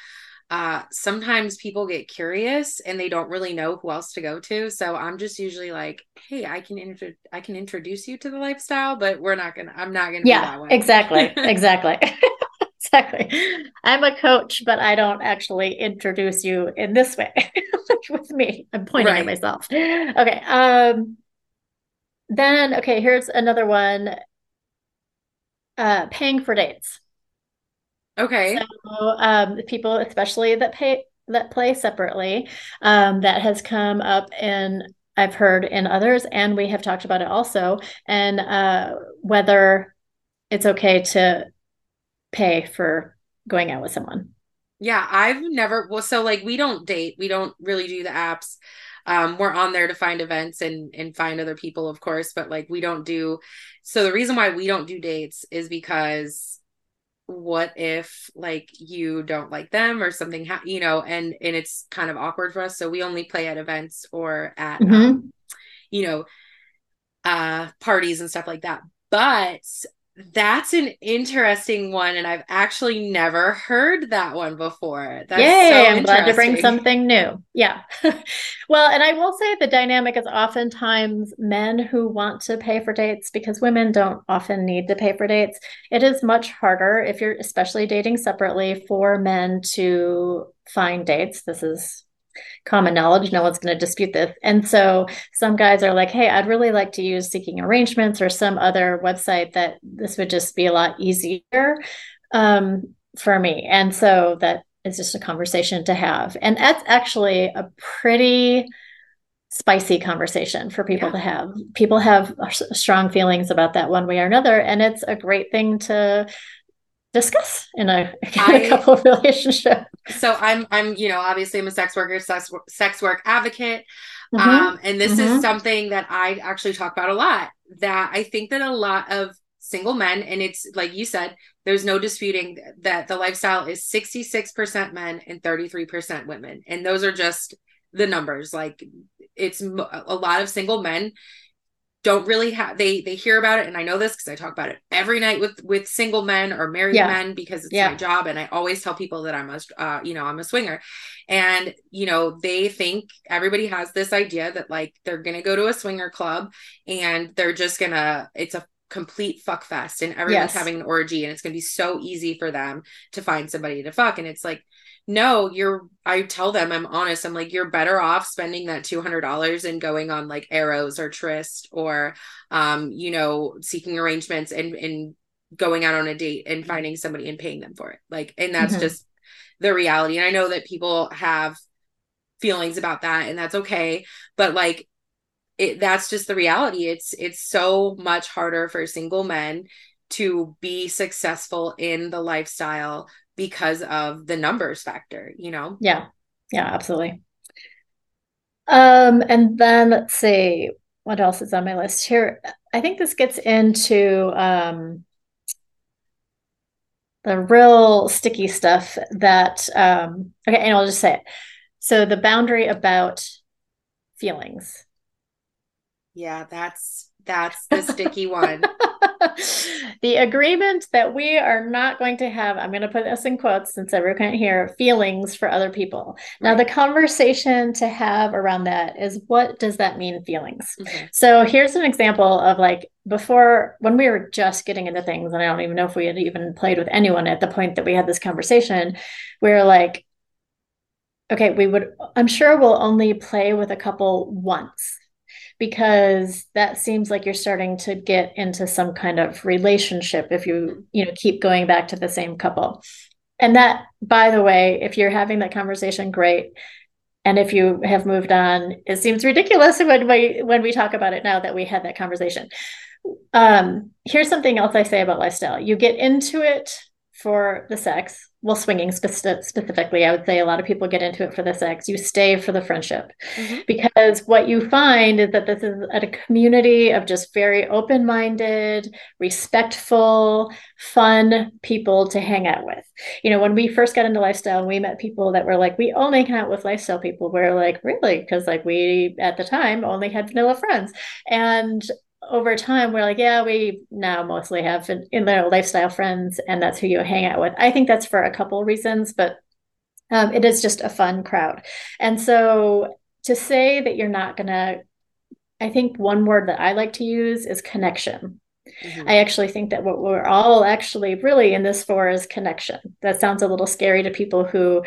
uh, sometimes people get curious and they don't really know who else to go to. So I'm just usually like, hey, I can intro- I can introduce you to the lifestyle, but we're not gonna. I'm not gonna. Yeah, exactly, exactly. exactly. I'm a coach, but I don't actually introduce you in this way with me. I'm pointing right. at myself. Okay. Um then okay, here's another one. Uh paying for dates. Okay. So um, people, especially that pay that play separately, um, that has come up and I've heard in others, and we have talked about it also, and uh, whether it's okay to pay for going out with someone. Yeah, I've never. Well, so like we don't date. We don't really do the apps. Um, we're on there to find events and and find other people, of course, but like we don't do. So the reason why we don't do dates is because what if like you don't like them or something ha- you know and and it's kind of awkward for us so we only play at events or at mm-hmm. um, you know uh parties and stuff like that but that's an interesting one, and I've actually never heard that one before. That's Yay! So I'm glad to bring something new. Yeah. well, and I will say the dynamic is oftentimes men who want to pay for dates because women don't often need to pay for dates. It is much harder if you're especially dating separately for men to find dates. This is common knowledge. No one's going to dispute this. And so some guys are like, hey, I'd really like to use Seeking Arrangements or some other website that this would just be a lot easier um, for me. And so that is just a conversation to have. And that's actually a pretty spicy conversation for people yeah. to have. People have strong feelings about that one way or another. And it's a great thing to discuss in a, in couple relationship. So I'm I'm you know obviously I'm a sex worker, sex, sex work advocate, mm-hmm. um, and this mm-hmm. is something that I actually talk about a lot. That I think that a lot of single men, and it's like you said, there's no disputing that the lifestyle is 66% men and 33% women, and those are just the numbers. Like it's a lot of single men don't really have they they hear about it and i know this because i talk about it every night with with single men or married yeah. men because it's yeah. my job and i always tell people that i'm a uh, you know i'm a swinger and you know they think everybody has this idea that like they're gonna go to a swinger club and they're just gonna it's a complete fuck fest and everyone's yes. having an orgy and it's gonna be so easy for them to find somebody to fuck and it's like no you're i tell them i'm honest. I'm like you're better off spending that $200 and going on like Eros or tryst or um you know seeking arrangements and and going out on a date and finding somebody and paying them for it. Like and that's mm-hmm. just the reality. And i know that people have feelings about that and that's okay. But like it that's just the reality. It's it's so much harder for single men to be successful in the lifestyle because of the numbers factor, you know? Yeah. Yeah, absolutely. Um, and then let's see what else is on my list here. I think this gets into um the real sticky stuff that um okay, and I'll just say it. So the boundary about feelings. Yeah, that's that's the sticky one. the agreement that we are not going to have, I'm going to put this in quotes since everyone can't hear, feelings for other people. Right. Now, the conversation to have around that is what does that mean, feelings? Mm-hmm. So, here's an example of like before when we were just getting into things, and I don't even know if we had even played with anyone at the point that we had this conversation, we are like, okay, we would, I'm sure we'll only play with a couple once because that seems like you're starting to get into some kind of relationship if you you know keep going back to the same couple. And that by the way if you're having that conversation great. And if you have moved on it seems ridiculous when we when we talk about it now that we had that conversation. Um here's something else i say about lifestyle. You get into it for the sex well swinging specifically i would say a lot of people get into it for the sex you stay for the friendship. Mm-hmm. because what you find is that this is a community of just very open-minded respectful fun people to hang out with. You know when we first got into lifestyle and we met people that were like we only hang out with lifestyle people. We're like really? Because like we at the time only had vanilla friends. And over time we're like yeah we now mostly have in, in their lifestyle friends and that's who you hang out with i think that's for a couple reasons but um, it is just a fun crowd and so to say that you're not gonna i think one word that i like to use is connection Mm-hmm. I actually think that what we're all actually really in this for is connection. That sounds a little scary to people who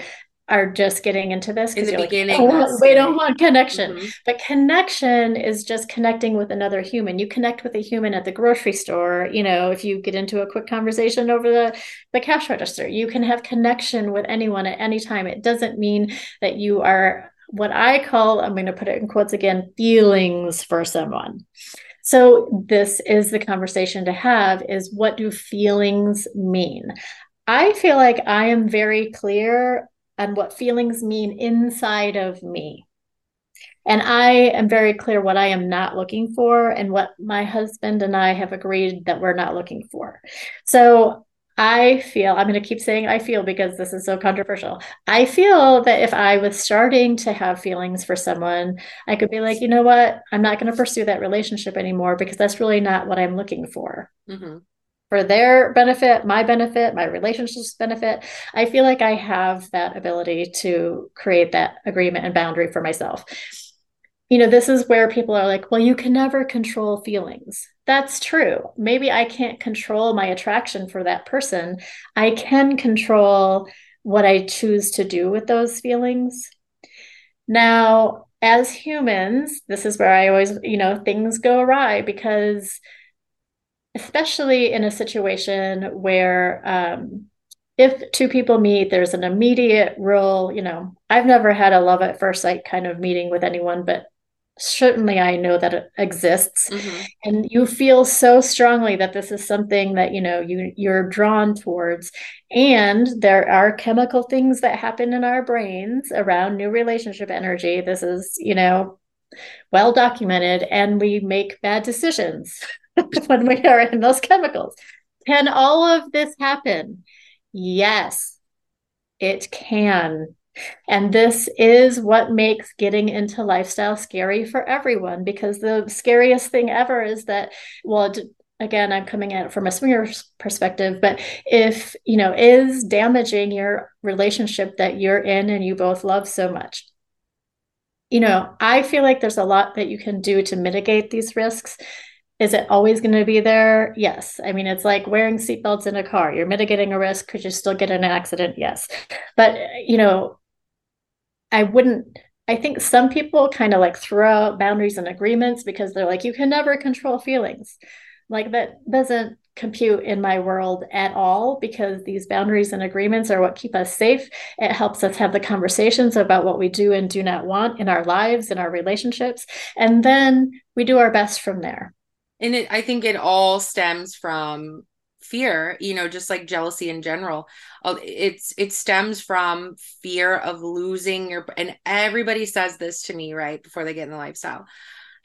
are just getting into this in the beginning like, oh, we don't want connection. Mm-hmm. but connection is just connecting with another human. You connect with a human at the grocery store you know if you get into a quick conversation over the the cash register. You can have connection with anyone at any time. It doesn't mean that you are what i call i'm going to put it in quotes again feelings for someone. So this is the conversation to have is what do feelings mean? I feel like I am very clear and what feelings mean inside of me. And I am very clear what I am not looking for and what my husband and I have agreed that we're not looking for. So I feel, I'm going to keep saying I feel because this is so controversial. I feel that if I was starting to have feelings for someone, I could be like, you know what? I'm not going to pursue that relationship anymore because that's really not what I'm looking for. Mm-hmm for their benefit, my benefit, my relationship's benefit. I feel like I have that ability to create that agreement and boundary for myself. You know, this is where people are like, well, you can never control feelings. That's true. Maybe I can't control my attraction for that person. I can control what I choose to do with those feelings. Now, as humans, this is where I always, you know, things go awry because especially in a situation where um, if two people meet, there's an immediate real, you know, I've never had a love at first sight kind of meeting with anyone, but certainly I know that it exists. Mm-hmm. And you feel so strongly that this is something that, you know, you you're drawn towards. And there are chemical things that happen in our brains around new relationship energy. This is, you know, well documented and we make bad decisions. when we are in those chemicals. Can all of this happen? Yes, it can. And this is what makes getting into lifestyle scary for everyone because the scariest thing ever is that, well, again, I'm coming at it from a swinger's perspective, but if, you know, is damaging your relationship that you're in and you both love so much. You know, I feel like there's a lot that you can do to mitigate these risks. Is it always going to be there? Yes. I mean, it's like wearing seatbelts in a car. You're mitigating a risk. Could you still get an accident? Yes. But, you know, I wouldn't, I think some people kind of like throw out boundaries and agreements because they're like, you can never control feelings. Like that doesn't compute in my world at all because these boundaries and agreements are what keep us safe. It helps us have the conversations about what we do and do not want in our lives, in our relationships. And then we do our best from there and it i think it all stems from fear you know just like jealousy in general. Uh, it's it stems from fear of losing your and everybody says this to me right before they get in the lifestyle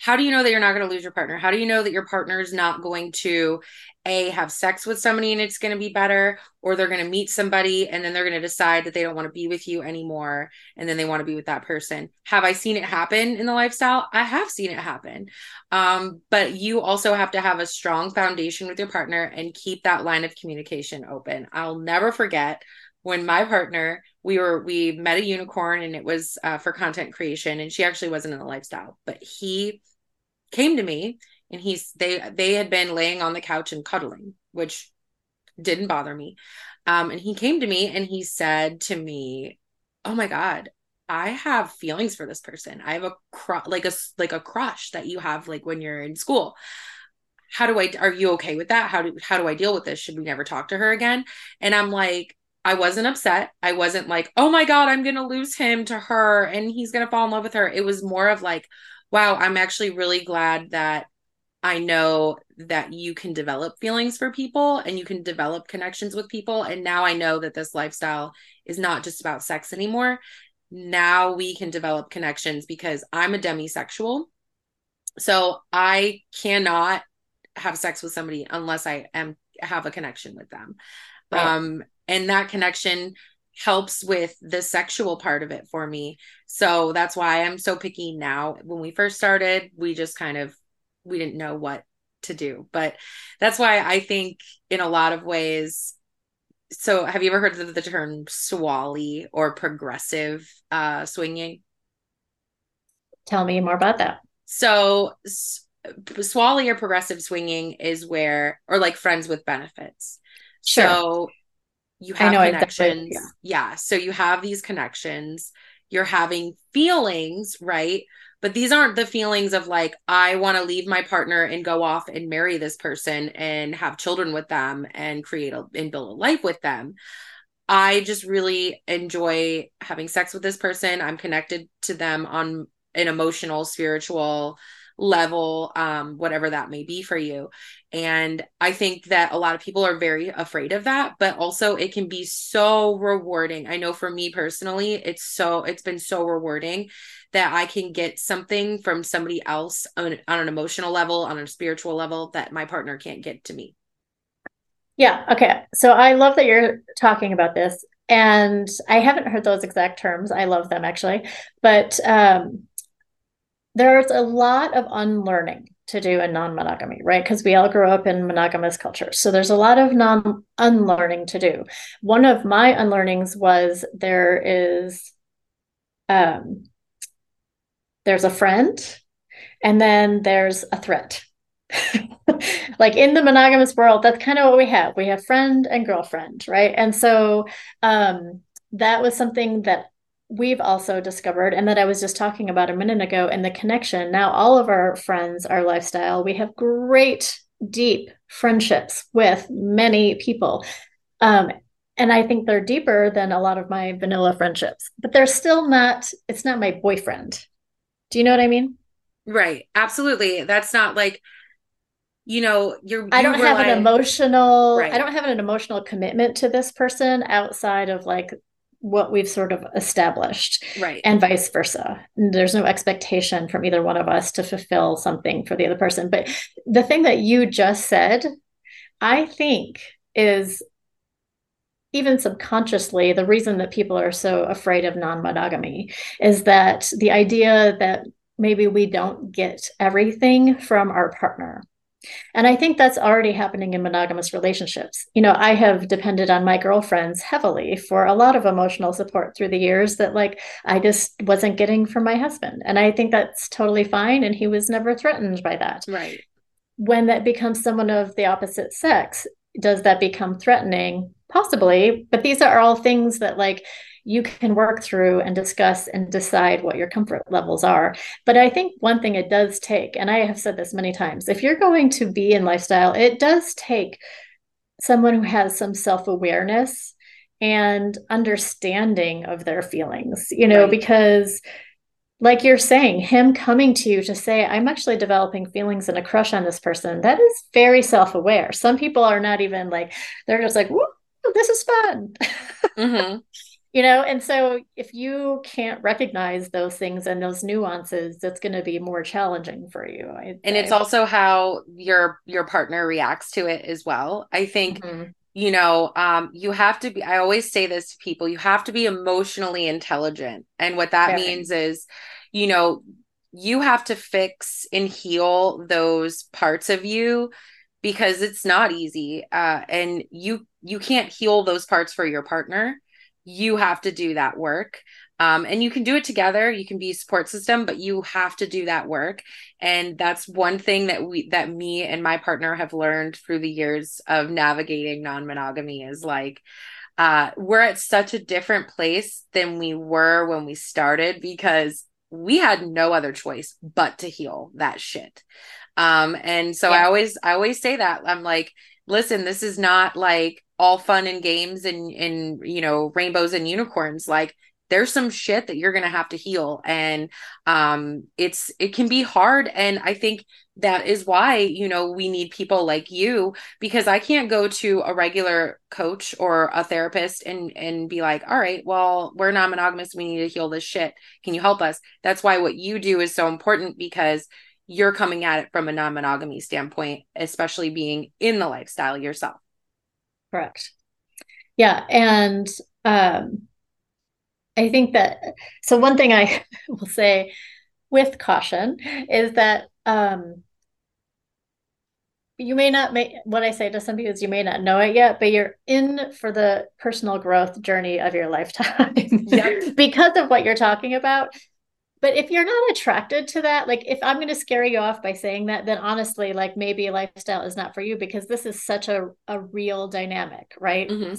how do you know that you're not going to lose your partner? How do you know that your partner is not going to a have sex with somebody and it's going to be better or they're going to meet somebody and then they're going to decide that they don't want to be with you anymore and then they want to be with that person? Have i seen it happen in the lifestyle? I have seen it happen. Um, but you also have to have a strong foundation with your partner and keep that line of communication open. I'll never forget when my partner we were we met a unicorn and it was uh, for content creation and she actually wasn't in the lifestyle but he came to me and he's they they had been laying on the couch and cuddling which didn't bother me um and he came to me and he said to me oh my god I have feelings for this person. I have a crush, like a like a crush that you have like when you're in school. How do I are you okay with that? How do how do I deal with this? Should we never talk to her again? And I'm like I wasn't upset. I wasn't like, "Oh my god, I'm going to lose him to her and he's going to fall in love with her." It was more of like, "Wow, I'm actually really glad that I know that you can develop feelings for people and you can develop connections with people. And now I know that this lifestyle is not just about sex anymore. Now we can develop connections because I'm a demisexual. So I cannot have sex with somebody unless I am have a connection with them. Right. Um and that connection helps with the sexual part of it for me. So that's why I'm so picky now. When we first started, we just kind of we didn't know what to do. But that's why I think in a lot of ways so have you ever heard of the term swolly or progressive uh swinging? Tell me more about that. So swolly or progressive swinging is where or like friends with benefits. Sure. So you have connections. Yeah. yeah. So you have these connections. You're having feelings, right? but these aren't the feelings of like i want to leave my partner and go off and marry this person and have children with them and create a and build a life with them i just really enjoy having sex with this person i'm connected to them on an emotional spiritual level um whatever that may be for you. And i think that a lot of people are very afraid of that but also it can be so rewarding. I know for me personally it's so it's been so rewarding that i can get something from somebody else on, on an emotional level on a spiritual level that my partner can't get to me. Yeah okay. So i love that you're talking about this and i haven't heard those exact terms. I love them actually. But um there's a lot of unlearning to do in non-monogamy right? Because we all grew up in monogamous cultures. So there's a lot of non unlearning to do. One of my unlearnings was there is um there's a friend and then there's a threat. Like in the monogamous world that's kind of what we have. We have friend and girlfriend right? And so um that was something that we've also discovered and that I was just talking about a minute ago and the connection. Now, all of our friends, our lifestyle, we have great, deep friendships with many people. Um, and I think they're deeper than a lot of my vanilla friendships, but they're still not, it's not my boyfriend. Do you know what I mean? Right. Absolutely. That's not like, you know, you're. You I don't have an emotional. Right. I don't have an emotional commitment to this person outside of like what we've sort of established right. and vice versa. There's no expectation from either one of us to fulfill something for the other person. But the thing that you just said i think is even subconsciously the reason that people are so afraid of non-monogamy is that the idea that maybe we don't get everything from our partner and I think that's already happening in monogamous relationships. You know, I have depended on my girlfriends heavily for a lot of emotional support through the years that, like, I just wasn't getting from my husband. And I think that's totally fine. And he was never threatened by that. Right. When that becomes someone of the opposite sex, does that become threatening? Possibly. But these are all things that, like, you can work through and discuss and decide what your comfort levels are. But I think one thing it does take, and I have said this many times, if you're going to be in lifestyle, it does take someone who has some self awareness and understanding of their feelings, you know, right. because like you're saying, him coming to you to say, I'm actually developing feelings and a crush on this person, that is very self aware. Some people are not even like, they're just like, this is fun. Mm-hmm. you know and so if you can't recognize those things and those nuances it's going to be more challenging for you I, and it's I, also how your your partner reacts to it as well i think mm-hmm. you know um you have to be i always say this to people you have to be emotionally intelligent and what that Very. means is you know you have to fix and heal those parts of you because it's not easy uh and you you can't heal those parts for your partner you have to do that work um, and you can do it together you can be a support system but you have to do that work and that's one thing that we that me and my partner have learned through the years of navigating non-monogamy is like uh, we're at such a different place than we were when we started because we had no other choice but to heal that shit. Um, and so yeah. I always, I always say that I'm like, listen, this is not like all fun and games and, and, you know, rainbows and unicorns. Like there's some shit that you're to have to heal. And um it's it can be hard. And i think that is why you know we need people like you because i can't go to a regular coach or a therapist and and be like all right well we're non-monogamous. We need to heal this shit. Can you help us? That's why what you do is so important because you're coming at it from a non-monogamy standpoint especially being in the lifestyle yourself correct yeah and um I think that so one thing I will say with caution is that um you may not make what I say to some people is you may not know it yet, but you're in for the personal growth journey of your lifetime yep. because of what you're talking about. But if you're not attracted to that, like if I'm going to scare you off by saying that, then honestly, like maybe lifestyle is not for you because this is such a, a real dynamic, right? Mm-hmm.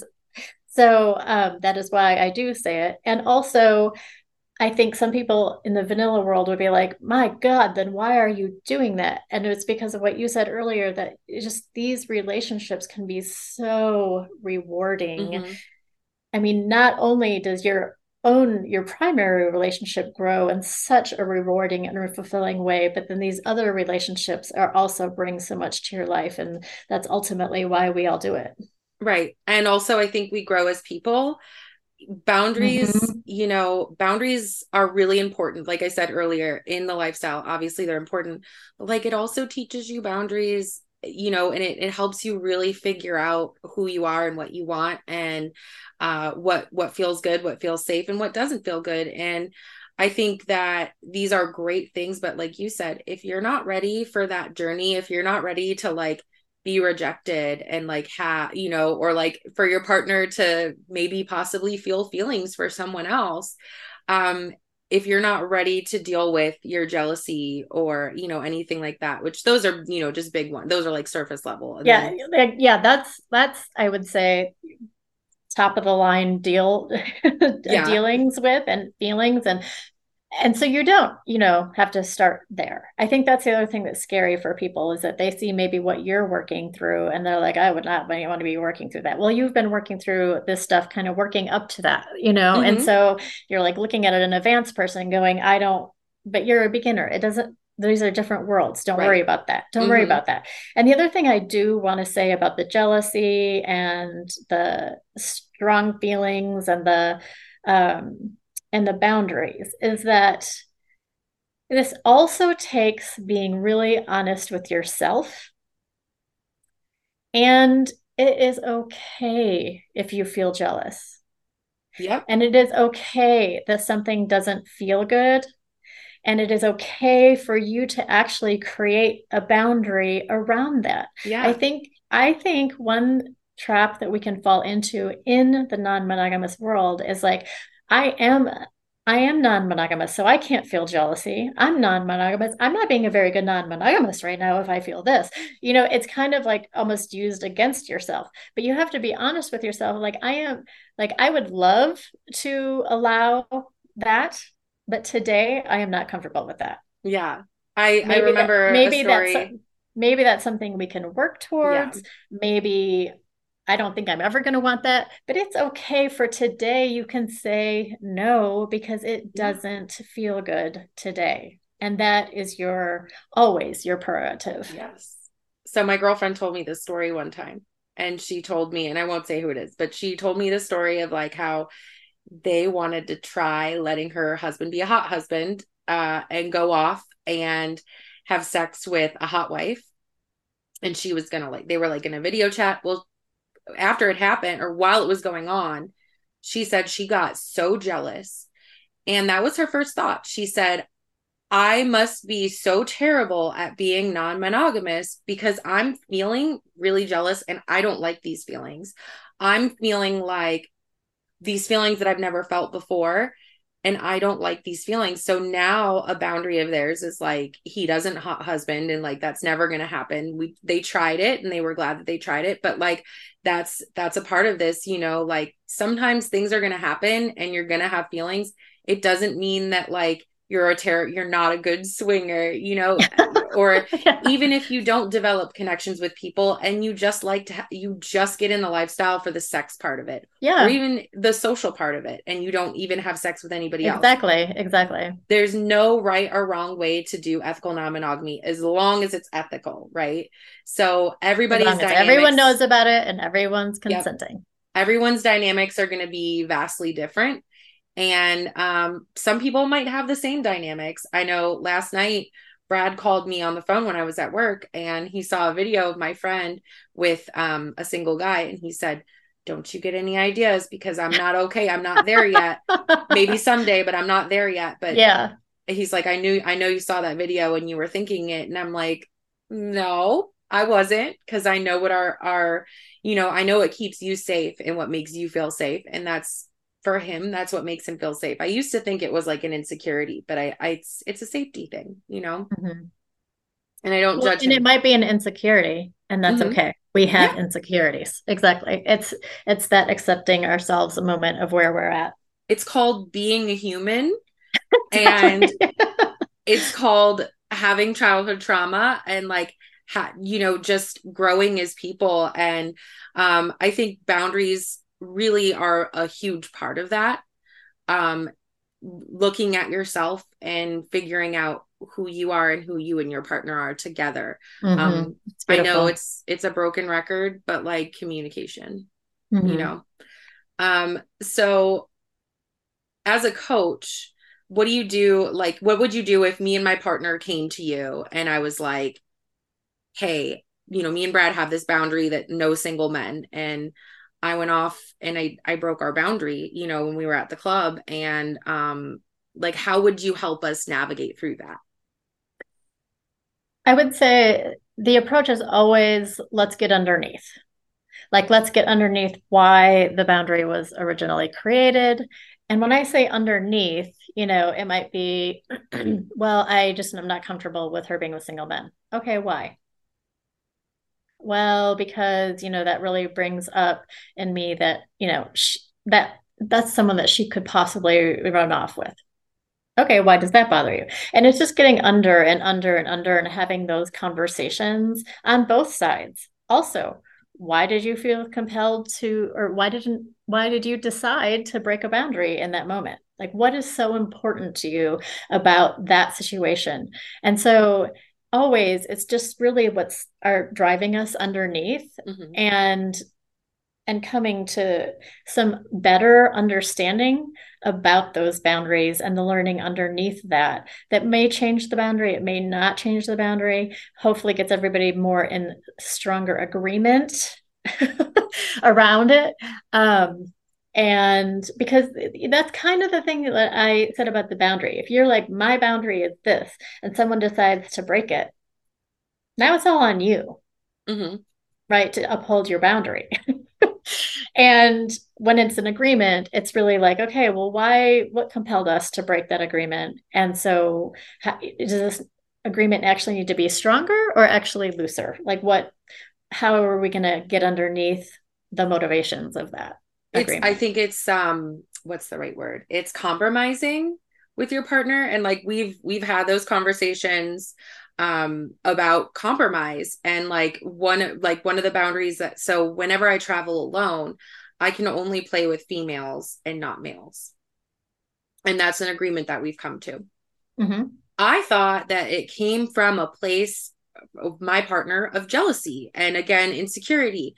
So um, that is why I do say it. And also, I think some people in the vanilla world would be like, my God, then why are you doing that? And it's because of what you said earlier that just these relationships can be so rewarding. Mm-hmm. I mean, not only does your own your primary relationship grow in such a rewarding and fulfilling way but then these other relationships are also bring so much to your life and that's ultimately why we all do it Right. And also, I think we grow as people. Boundaries, mm-hmm. you know, boundaries are really important. Like I said earlier, in the lifestyle, obviously they're important, but like it also teaches you boundaries, you know, and it, it helps you really figure out who you are and what you want and uh, what what feels good, what feels safe, and what doesn't feel good. And I think that these are great things, but like you said, if you're not ready for that journey, if you're not ready to like be rejected and like have you know or like for your partner to maybe possibly feel feelings for someone else um if you're not ready to deal with your jealousy or you know anything like that which those are you know just big ones those are like surface level yeah then- yeah that's that's i would say top of the line deal yeah. dealings with and feelings and and so you don't you know have to start there. I think that's the other thing that's scary for people is that they see maybe what you're working through and they're like i would not want to be working through that. Well you've been working through this stuff kind of working up to that you know? Mm-hmm. and so you're like looking at it an advanced person going i don't but you're a beginner. It doesn't these are different worlds. Don't right. worry about that. Don't mm-hmm. worry about that. And the other thing i do want to say about the jealousy and the strong feelings and the um and the boundaries is that this also takes being really honest with yourself. And it is okay if you feel jealous. Yeah. And it is okay that something doesn't feel good. And it is okay for you to actually create a boundary around that. Yeah. I think I think one trap that we can fall into in the non-monogamous world is like I am I am non-monogamous, so I can't feel jealousy. I'm non-monogamous. I'm not being a very good non-monogamous right now if I feel this. You know, it's kind of like almost used against yourself. But you have to be honest with yourself. Like I am like I would love to allow that, but today I am not comfortable with that. Yeah. I maybe I remember that, maybe that's maybe that's something we can work towards. Yeah. Maybe I don't think I'm ever going to want that. But it's okay for today. You can say no because it doesn't feel good today. And that is your always your prerogative. Yes. So my girlfriend told me this story one time. And she told me, and I won't say who it is, but she told me the story of like how they wanted to try letting her husband be a hot husband uh, and go off and have sex with a hot wife and she was gonna like they were like in a video chat well after it happened or while it was going on, she said she got so jealous. And that was her first thought. She said, I must be so terrible at being non monogamous because I'm feeling really jealous and I don't like these feelings. I'm feeling like these feelings that I've never felt before. And I don't like these feelings. So now a boundary of theirs is like he doesn't hot husband and like that's never going to happen. We they tried it and they were glad that they tried it, but like that's that's a part of this, you know, like sometimes things are going to happen and you're going to have feelings. It doesn't mean that like you're a terror you're not a good swinger you know or yeah. even if you don't develop connections with people and you just like to ha- you just get in the lifestyle for the sex part of it yeah. or even the social part of it and you don't even have sex with anybody exactly, else. Exactly exactly. There's no right or wrong way to do ethical non-monogamy as long as it's ethical right? So everybody's dynamics, everyone knows about it and everyone's consenting. Yep. everyone's dynamics are going to be vastly different and um, some people might have the same dynamics. I know last night, Brad called me on the phone when I was at work and he saw a video of my friend with um, a single guy. And he said, Don't you get any ideas because I'm not okay. I'm not there yet. Maybe someday, but I'm not there yet. But yeah, he's like, I knew, I know you saw that video and you were thinking it. And I'm like, No, I wasn't because I know what our, our, you know, I know what keeps you safe and what makes you feel safe. And that's for him that's what makes him feel safe i used to think it was like an insecurity but i, I it's, it's a safety thing you know mm-hmm. and i don't well, judge and him. it might be an insecurity and that's mm-hmm. okay we have yeah. insecurities exactly it's it's that accepting ourselves a moment of where we're at it's called being a human and it's called having childhood trauma and like ha- you know just growing as people and um i think boundaries really are a huge part of that um looking at yourself and figuring out who you are and who you and your partner are together mm-hmm. um i know it's it's a broken record but like communication mm-hmm. you know um so as a coach what do you do like what would you do if me and my partner came to you and i was like hey you know me and brad have this boundary that no single men and I went off and I I broke our boundary, you know, when we were at the club and um like how would you help us navigate through that? I would say the approach is always let's get underneath. Like let's get underneath why the boundary was originally created. And when I say underneath, you know, it might be well, I just am not comfortable with her being with single men. Okay, why? Well because you know that really brings up in me that you know she, that that's someone that she could possibly run off with. Okay why does that bother you? And it's just getting under and under and under and having those conversations on both sides. Also why did you feel compelled to or why didn't why did you decide to break a boundary in that moment? Like what is so important to you about that situation? And so always it's just really what's are driving us underneath mm-hmm. and and coming to some better understanding about those boundaries and the learning underneath that that may change the boundary it may not change the boundary hopefully gets everybody more in stronger agreement around it um, and because that's kind of the thing that I said about the boundary. If you're like, my boundary is this, and someone decides to break it, now it's all on you, mm-hmm. right? To uphold your boundary. and when it's an agreement, it's really like, okay, well, why, what compelled us to break that agreement? And so, how, does this agreement actually need to be stronger or actually looser? Like, what, how are we going to get underneath the motivations of that? It's, I think it's um what's the right word? It's compromising with your partner and like we've we've had those conversations um about compromise and like one like one of the boundaries that so whenever I travel alone I can only play with females and not males. And that's an agreement that we've come to. Mm-hmm. I thought that it came from a place of my partner of jealousy and again insecurity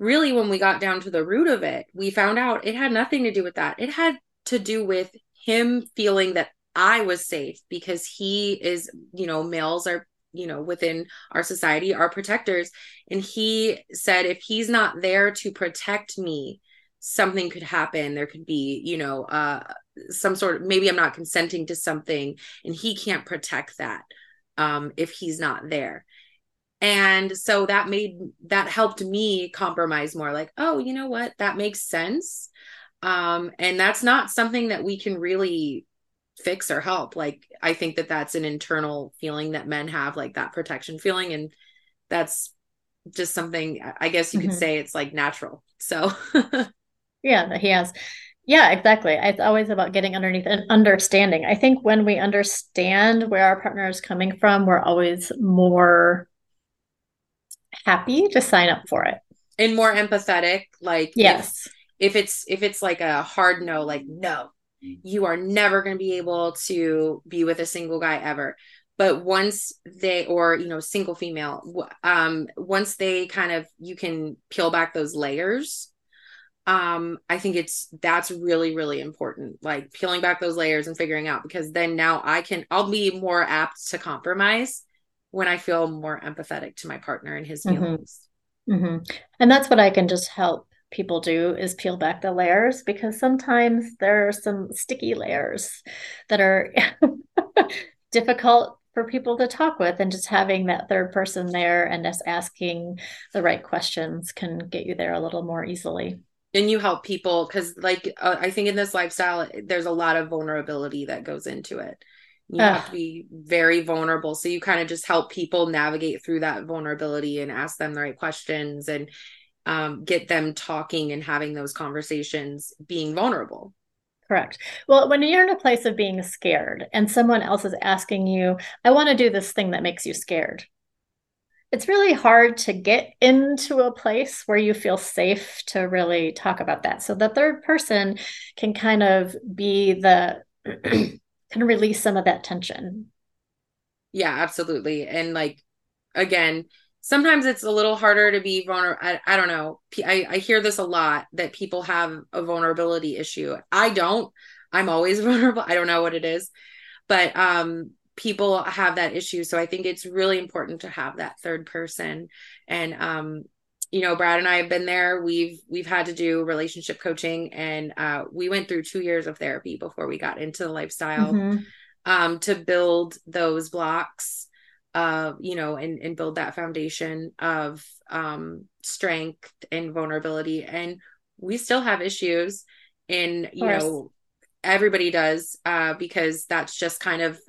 really when we got down to the root of it we found out it had nothing to do with that. It had to do with him feeling that i was safe because he is you know males are you know within our society are protectors. And he said if he's not there to protect me something could happen. There could be you know uh some sort of maybe i'm not consenting to something and he can't protect that um if he's not there and so that made that helped me compromise more like oh you know what that makes sense Um, and that's not something that we can really fix or help. Like, I think that that's an internal feeling that men have, like that protection feeling. And that's just something, I guess you could mm-hmm. say it's like natural. So, yeah, he has. Yeah, exactly. It's always about getting underneath and understanding. I think when we understand where our partner is coming from, we're always more happy to sign up for it and more empathetic. Like, yes, if, if it's if it's like a hard no, like no, you are never going to be able to be with a single guy ever. But once they, or you know, single female, um, once they kind of, you can peel back those layers um i think it's that's really really important like peeling back those layers and figuring out because then now i can i'll be more apt to compromise when i feel more empathetic to my partner and his mm-hmm. feelings mm-hmm. Mm-hmm. and that's what i can just help people do is peel back the layers because sometimes there are some sticky layers that are difficult for people to talk with and just having that third person there and just asking the right questions can get you there a little more easily and you help people because like uh, i think in this lifestyle there's a lot of vulnerability that goes into it you have to be very vulnerable. So you kind of just help people navigate through that vulnerability and ask them the right questions and um, get them talking and having those conversations being vulnerable. Correct. Well when you're in a place of being scared and someone else is asking you i want to do this thing that makes you scared it's really hard to get into a place where you feel safe to really talk about that. So the third person can kind of be the of release some of that tension. Yeah, absolutely. And like again, sometimes it's a little harder to be vulnerable. I, I don't know. I, I hear this a lot that people have a vulnerability issue. I don't. I'm always vulnerable. I don't know what it is. But um people have that issue so i think it's really important to have that third person and um you know brad and i have been there. We've we've had to do relationship coaching and uh we went through two years of therapy before we got into the lifestyle mm-hmm. um to build those blocks you know and and build that foundation of um strength and vulnerability. And we still have issues and you know everybody does uh, because that's just kind of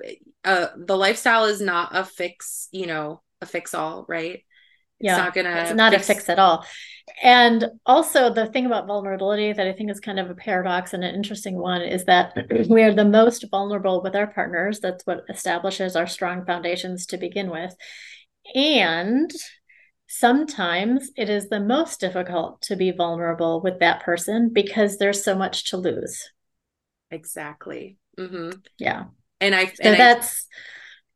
uh, the lifestyle is not a fix you know a fix all right it's yeah, not gonna it's not fix- a fix at all and also the thing about vulnerability that i think is kind of a paradox and an interesting one is that we are the most vulnerable with our partners that's what establishes our strong foundations to begin with and sometimes it is the most difficult to be vulnerable with that person because there's so much to lose Exactly. Mm-hmm. Yeah. And I, so and that's, I,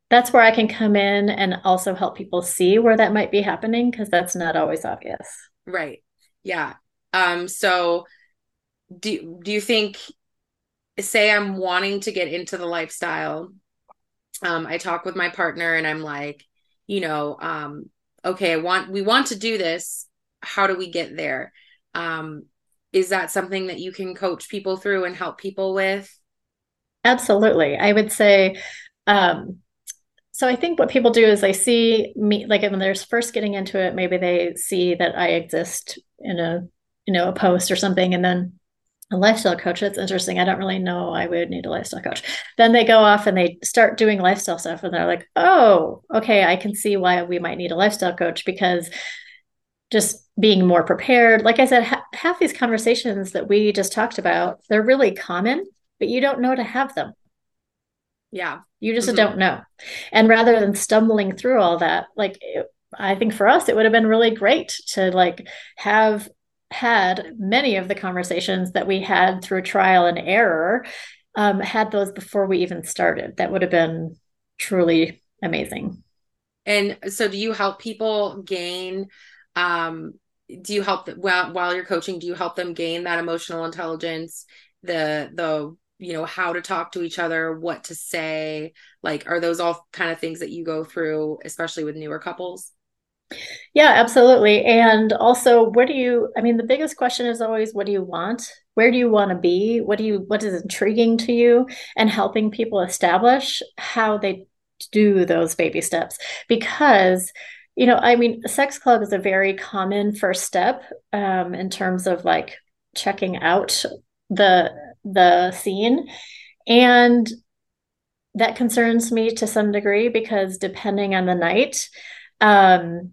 that's where I can come in and also help people see where that might be happening because that's not always obvious. Right. Yeah. Um, so do, do you think, say I'm wanting to get into the lifestyle, um, I talk with my partner and I'm like, you know, um, okay, I want, we want to do this. How do we get there? Um, is that something that you can coach people through and help people with absolutely i would say um, so i think what people do is they see me like when they're first getting into it maybe they see that i exist in a you know a post or something and then a lifestyle coach that's interesting i don't really know i would need a lifestyle coach then they go off and they start doing lifestyle stuff and they're like oh okay i can see why we might need a lifestyle coach because just being more prepared. Like I said, ha- half these conversations that we just talked about, they're really common, but you don't know to have them. Yeah. You just mm-hmm. don't know. And rather than stumbling through all that, like it, I think for us, it would have been really great to like have had many of the conversations that we had through trial and error, um, had those before we even started. That would have been truly amazing. And so, do you help people gain um, do you help them while, while you're coaching do you help them gain that emotional intelligence the the you know how to talk to each other what to say like are those all kind of things that you go through especially with newer couples? Yeah absolutely and also where do you i mean the biggest question is always what do you want? Where do you want to be? What do you what is intriguing to you and helping people establish how they do those baby steps? Because you know, I mean, sex club is a very common first step um, in terms of like checking out the the scene. And that concerns me to some degree because depending on the night um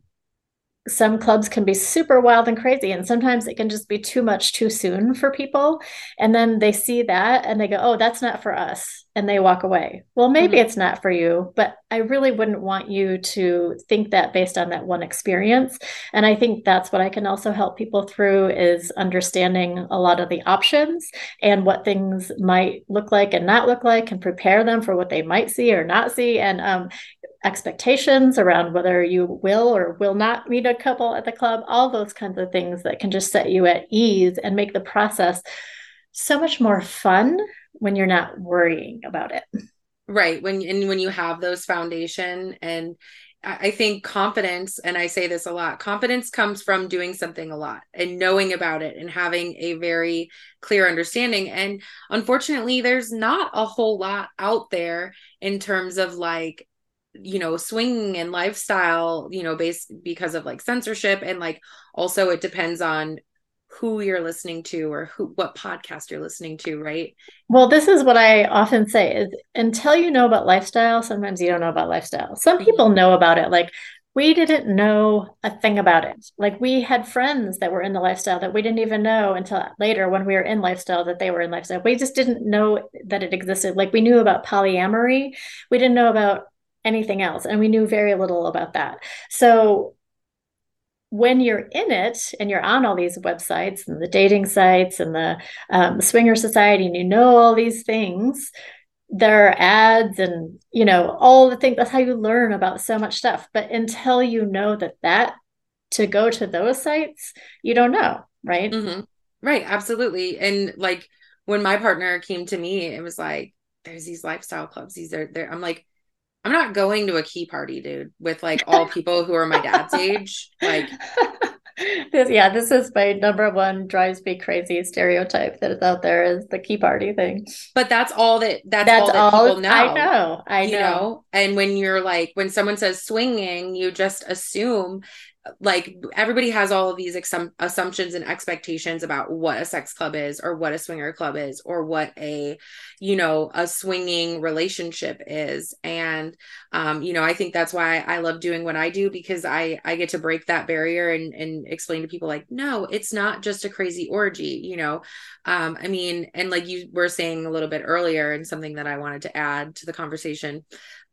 some clubs can be super wild and crazy and sometimes it can just be too much too soon for people. And then they see that and they go oh that's not for us and they walk away well maybe mm-hmm. it's not for you but i really wouldn't want you to think that based on that one experience and i think that's what i can also help people through is understanding a lot of the options and what things might look like and not look like and prepare them for what they might see or not see and um, expectations around whether you will or will not meet a couple at the club, all those kinds of things that can just set you at ease and make the process so much more fun when you're not worrying about it. Right. When and when you have those foundation and I think confidence, and I say this a lot, confidence comes from doing something a lot and knowing about it and having a very clear understanding. And unfortunately, there's not a whole lot out there in terms of like you know swinging and lifestyle you know based because of like censorship and like also it depends on who you're listening to or who what podcast you're listening to right well this is what i often say is until you know about lifestyle sometimes you don't know about lifestyle some mm-hmm. people know about it like we didn't know a thing about it like we had friends that were in the lifestyle that we didn't even know until later when we were in lifestyle that they were in lifestyle we just didn't know that it existed like we knew about polyamory we didn't know about anything else. And we knew very little about that. So when you're in it and you're on all these websites and the dating sites and the um, swinger society and you know all these things there are ads and you know all the things that's how you learn about so much stuff. But until you know that that to go to those sites you don't know right? Mm-hmm. right absolutely. And like when my partner came to me it was like there's these lifestyle clubs these are there i'm like I'm not going to a key party, dude, with like all people who are my dad's age. Like, this, yeah, this is my number one drives me crazy stereotype that is out there is the key party thing. But that's all that that's, that's all that all, people know. I know. I know. know. And when you're like, when someone says swinging, you just assume like everybody has all of these ex- assumptions and expectations about what a sex club is or what a swinger club is or what a you know a swinging relationship is. And um you know i think that's why i love doing what i do because i i get to break that barrier and and explain to people like no it's not just a crazy orgy you know? Um i mean and like you were saying a little bit earlier and something that i wanted to add to the conversation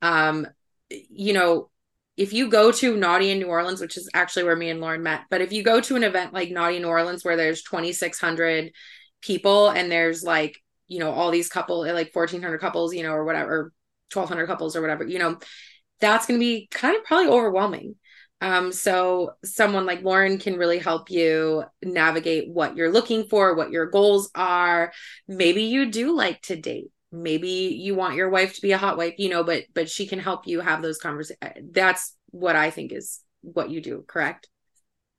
um you know if you go to Naughty in New Orleans, which is actually where me and Lauren met, but if you go to an event like Naughty New Orleans where there's 2,600 people and there's like, you know, all these couple, like 1,400 couples, you know, or whatever, 1,200 couples or whatever, you know, that's going to be kind of probably overwhelming. Um, so someone like Lauren can really help you navigate what you're looking for, what your goals are. Maybe you do like to date maybe you want your wife to be a hot wife you know but but she can help you have those conversations that's what i think is what you do correct?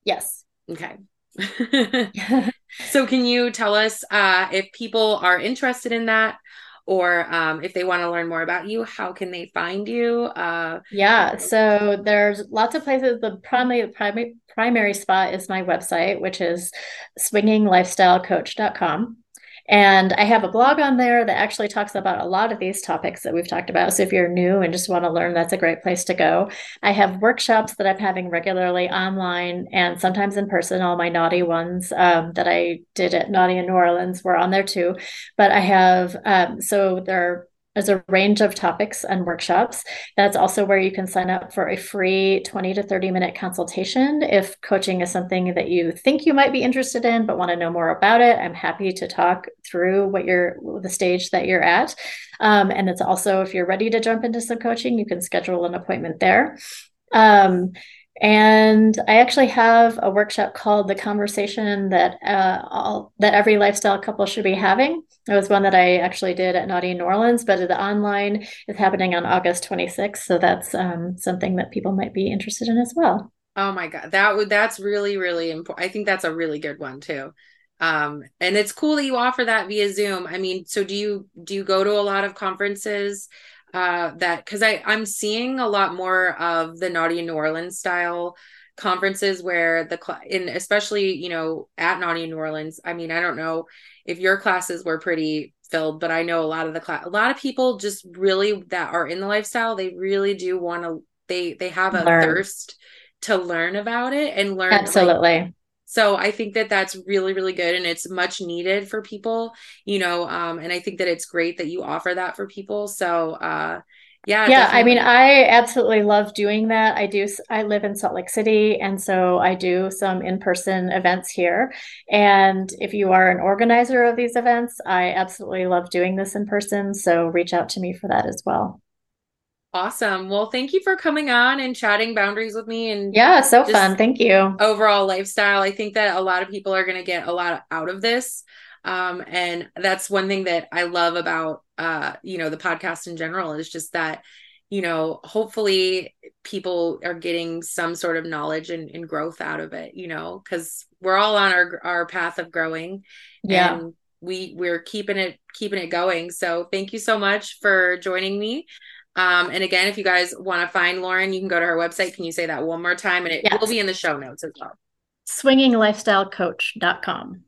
Yes. Okay. So can you tell us uh if people are interested in that or um, if they want to learn more about you how can they find you? Uh, yeah so there's lots of places. The primary primary primary spot is my website which is swinginglifestylecoach.com and I have a blog on there that actually talks about a lot of these topics that we've talked about. So if you're new and just want to learn, that's a great place to go. I have workshops that I'm having regularly online and sometimes in person. All my naughty ones um, that I did at Naughty in New Orleans were on there too. But I have, um, so there are there's a range of topics and workshops. That's also where you can sign up for a free 20 to 30 minute consultation. If coaching is something that you think you might be interested in, but want to know more about it, I'm happy to talk through what you're the stage that you're at. Um, and it's also, if you're ready to jump into some coaching, you can schedule an appointment there. Um, and I actually have a workshop called "The Conversation That uh, all, That Every Lifestyle Couple Should Be Having." It was one that I actually did at Naughty New Orleans, but the online is happening on August 26th, so that's um, something that people might be interested in as well. Oh my god, that would that's really really important. I think that's a really good one too. Um, and it's cool that you offer that via Zoom. I mean, so do you do you go to a lot of conferences? Uh, that because I I'm seeing a lot more of the naughty New Orleans style conferences where the cl- in especially you know at Naughty New Orleans. I mean, I don't know if your classes were pretty filled, but I know a lot of the class, a lot of people just really that are in the lifestyle, they really do want to. They they have a learn. thirst to learn about it and learn absolutely. Like, so i think that that's really really good and it's much needed for people you know um and i think that it's great that you offer that for people. So uh yeah yeah definitely. i mean i absolutely love doing that. I do i live in salt lake city and so i do some in-person events here. And if you are an organizer of these events i absolutely love doing this in person so reach out to me for that as well Awesome. Well, thank you for coming on and chatting boundaries with me. And yeah, so fun. Thank you. Overall lifestyle. I think that a lot of people are going to get a lot out of this. Um, and that's one thing that I love about, uh, you know, the podcast in general is just that, you know, hopefully people are getting some sort of knowledge and, and growth out of it, you know, because we're all on our, our path of growing. Yeah. And we we're keeping it keeping it going so thank you so much for joining me um, and again, if you guys want to find Lauren, you can go to her website. Can you say that one more time? And it yes. will be in the show notes as well. Swinginglifestylecoach.com.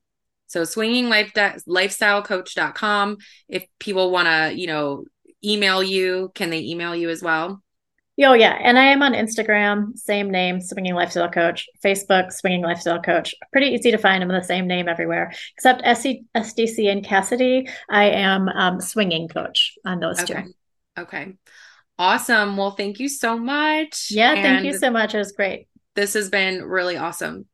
So swinginglifestylecoach.com. If people want to, you know, email you, can they email you as well? Oh yeah, and I am on Instagram, same name, Swinging Lifestyle Coach. Facebook, Swinging Lifestyle Coach. Pretty easy to find. I'm the same name everywhere, except SC, SDC and Kasidie. I am um, Swinging Coach on those okay. two. Okay. Awesome. Well, thank you so much. Yeah, thank you so much. It was great. This has been really awesome.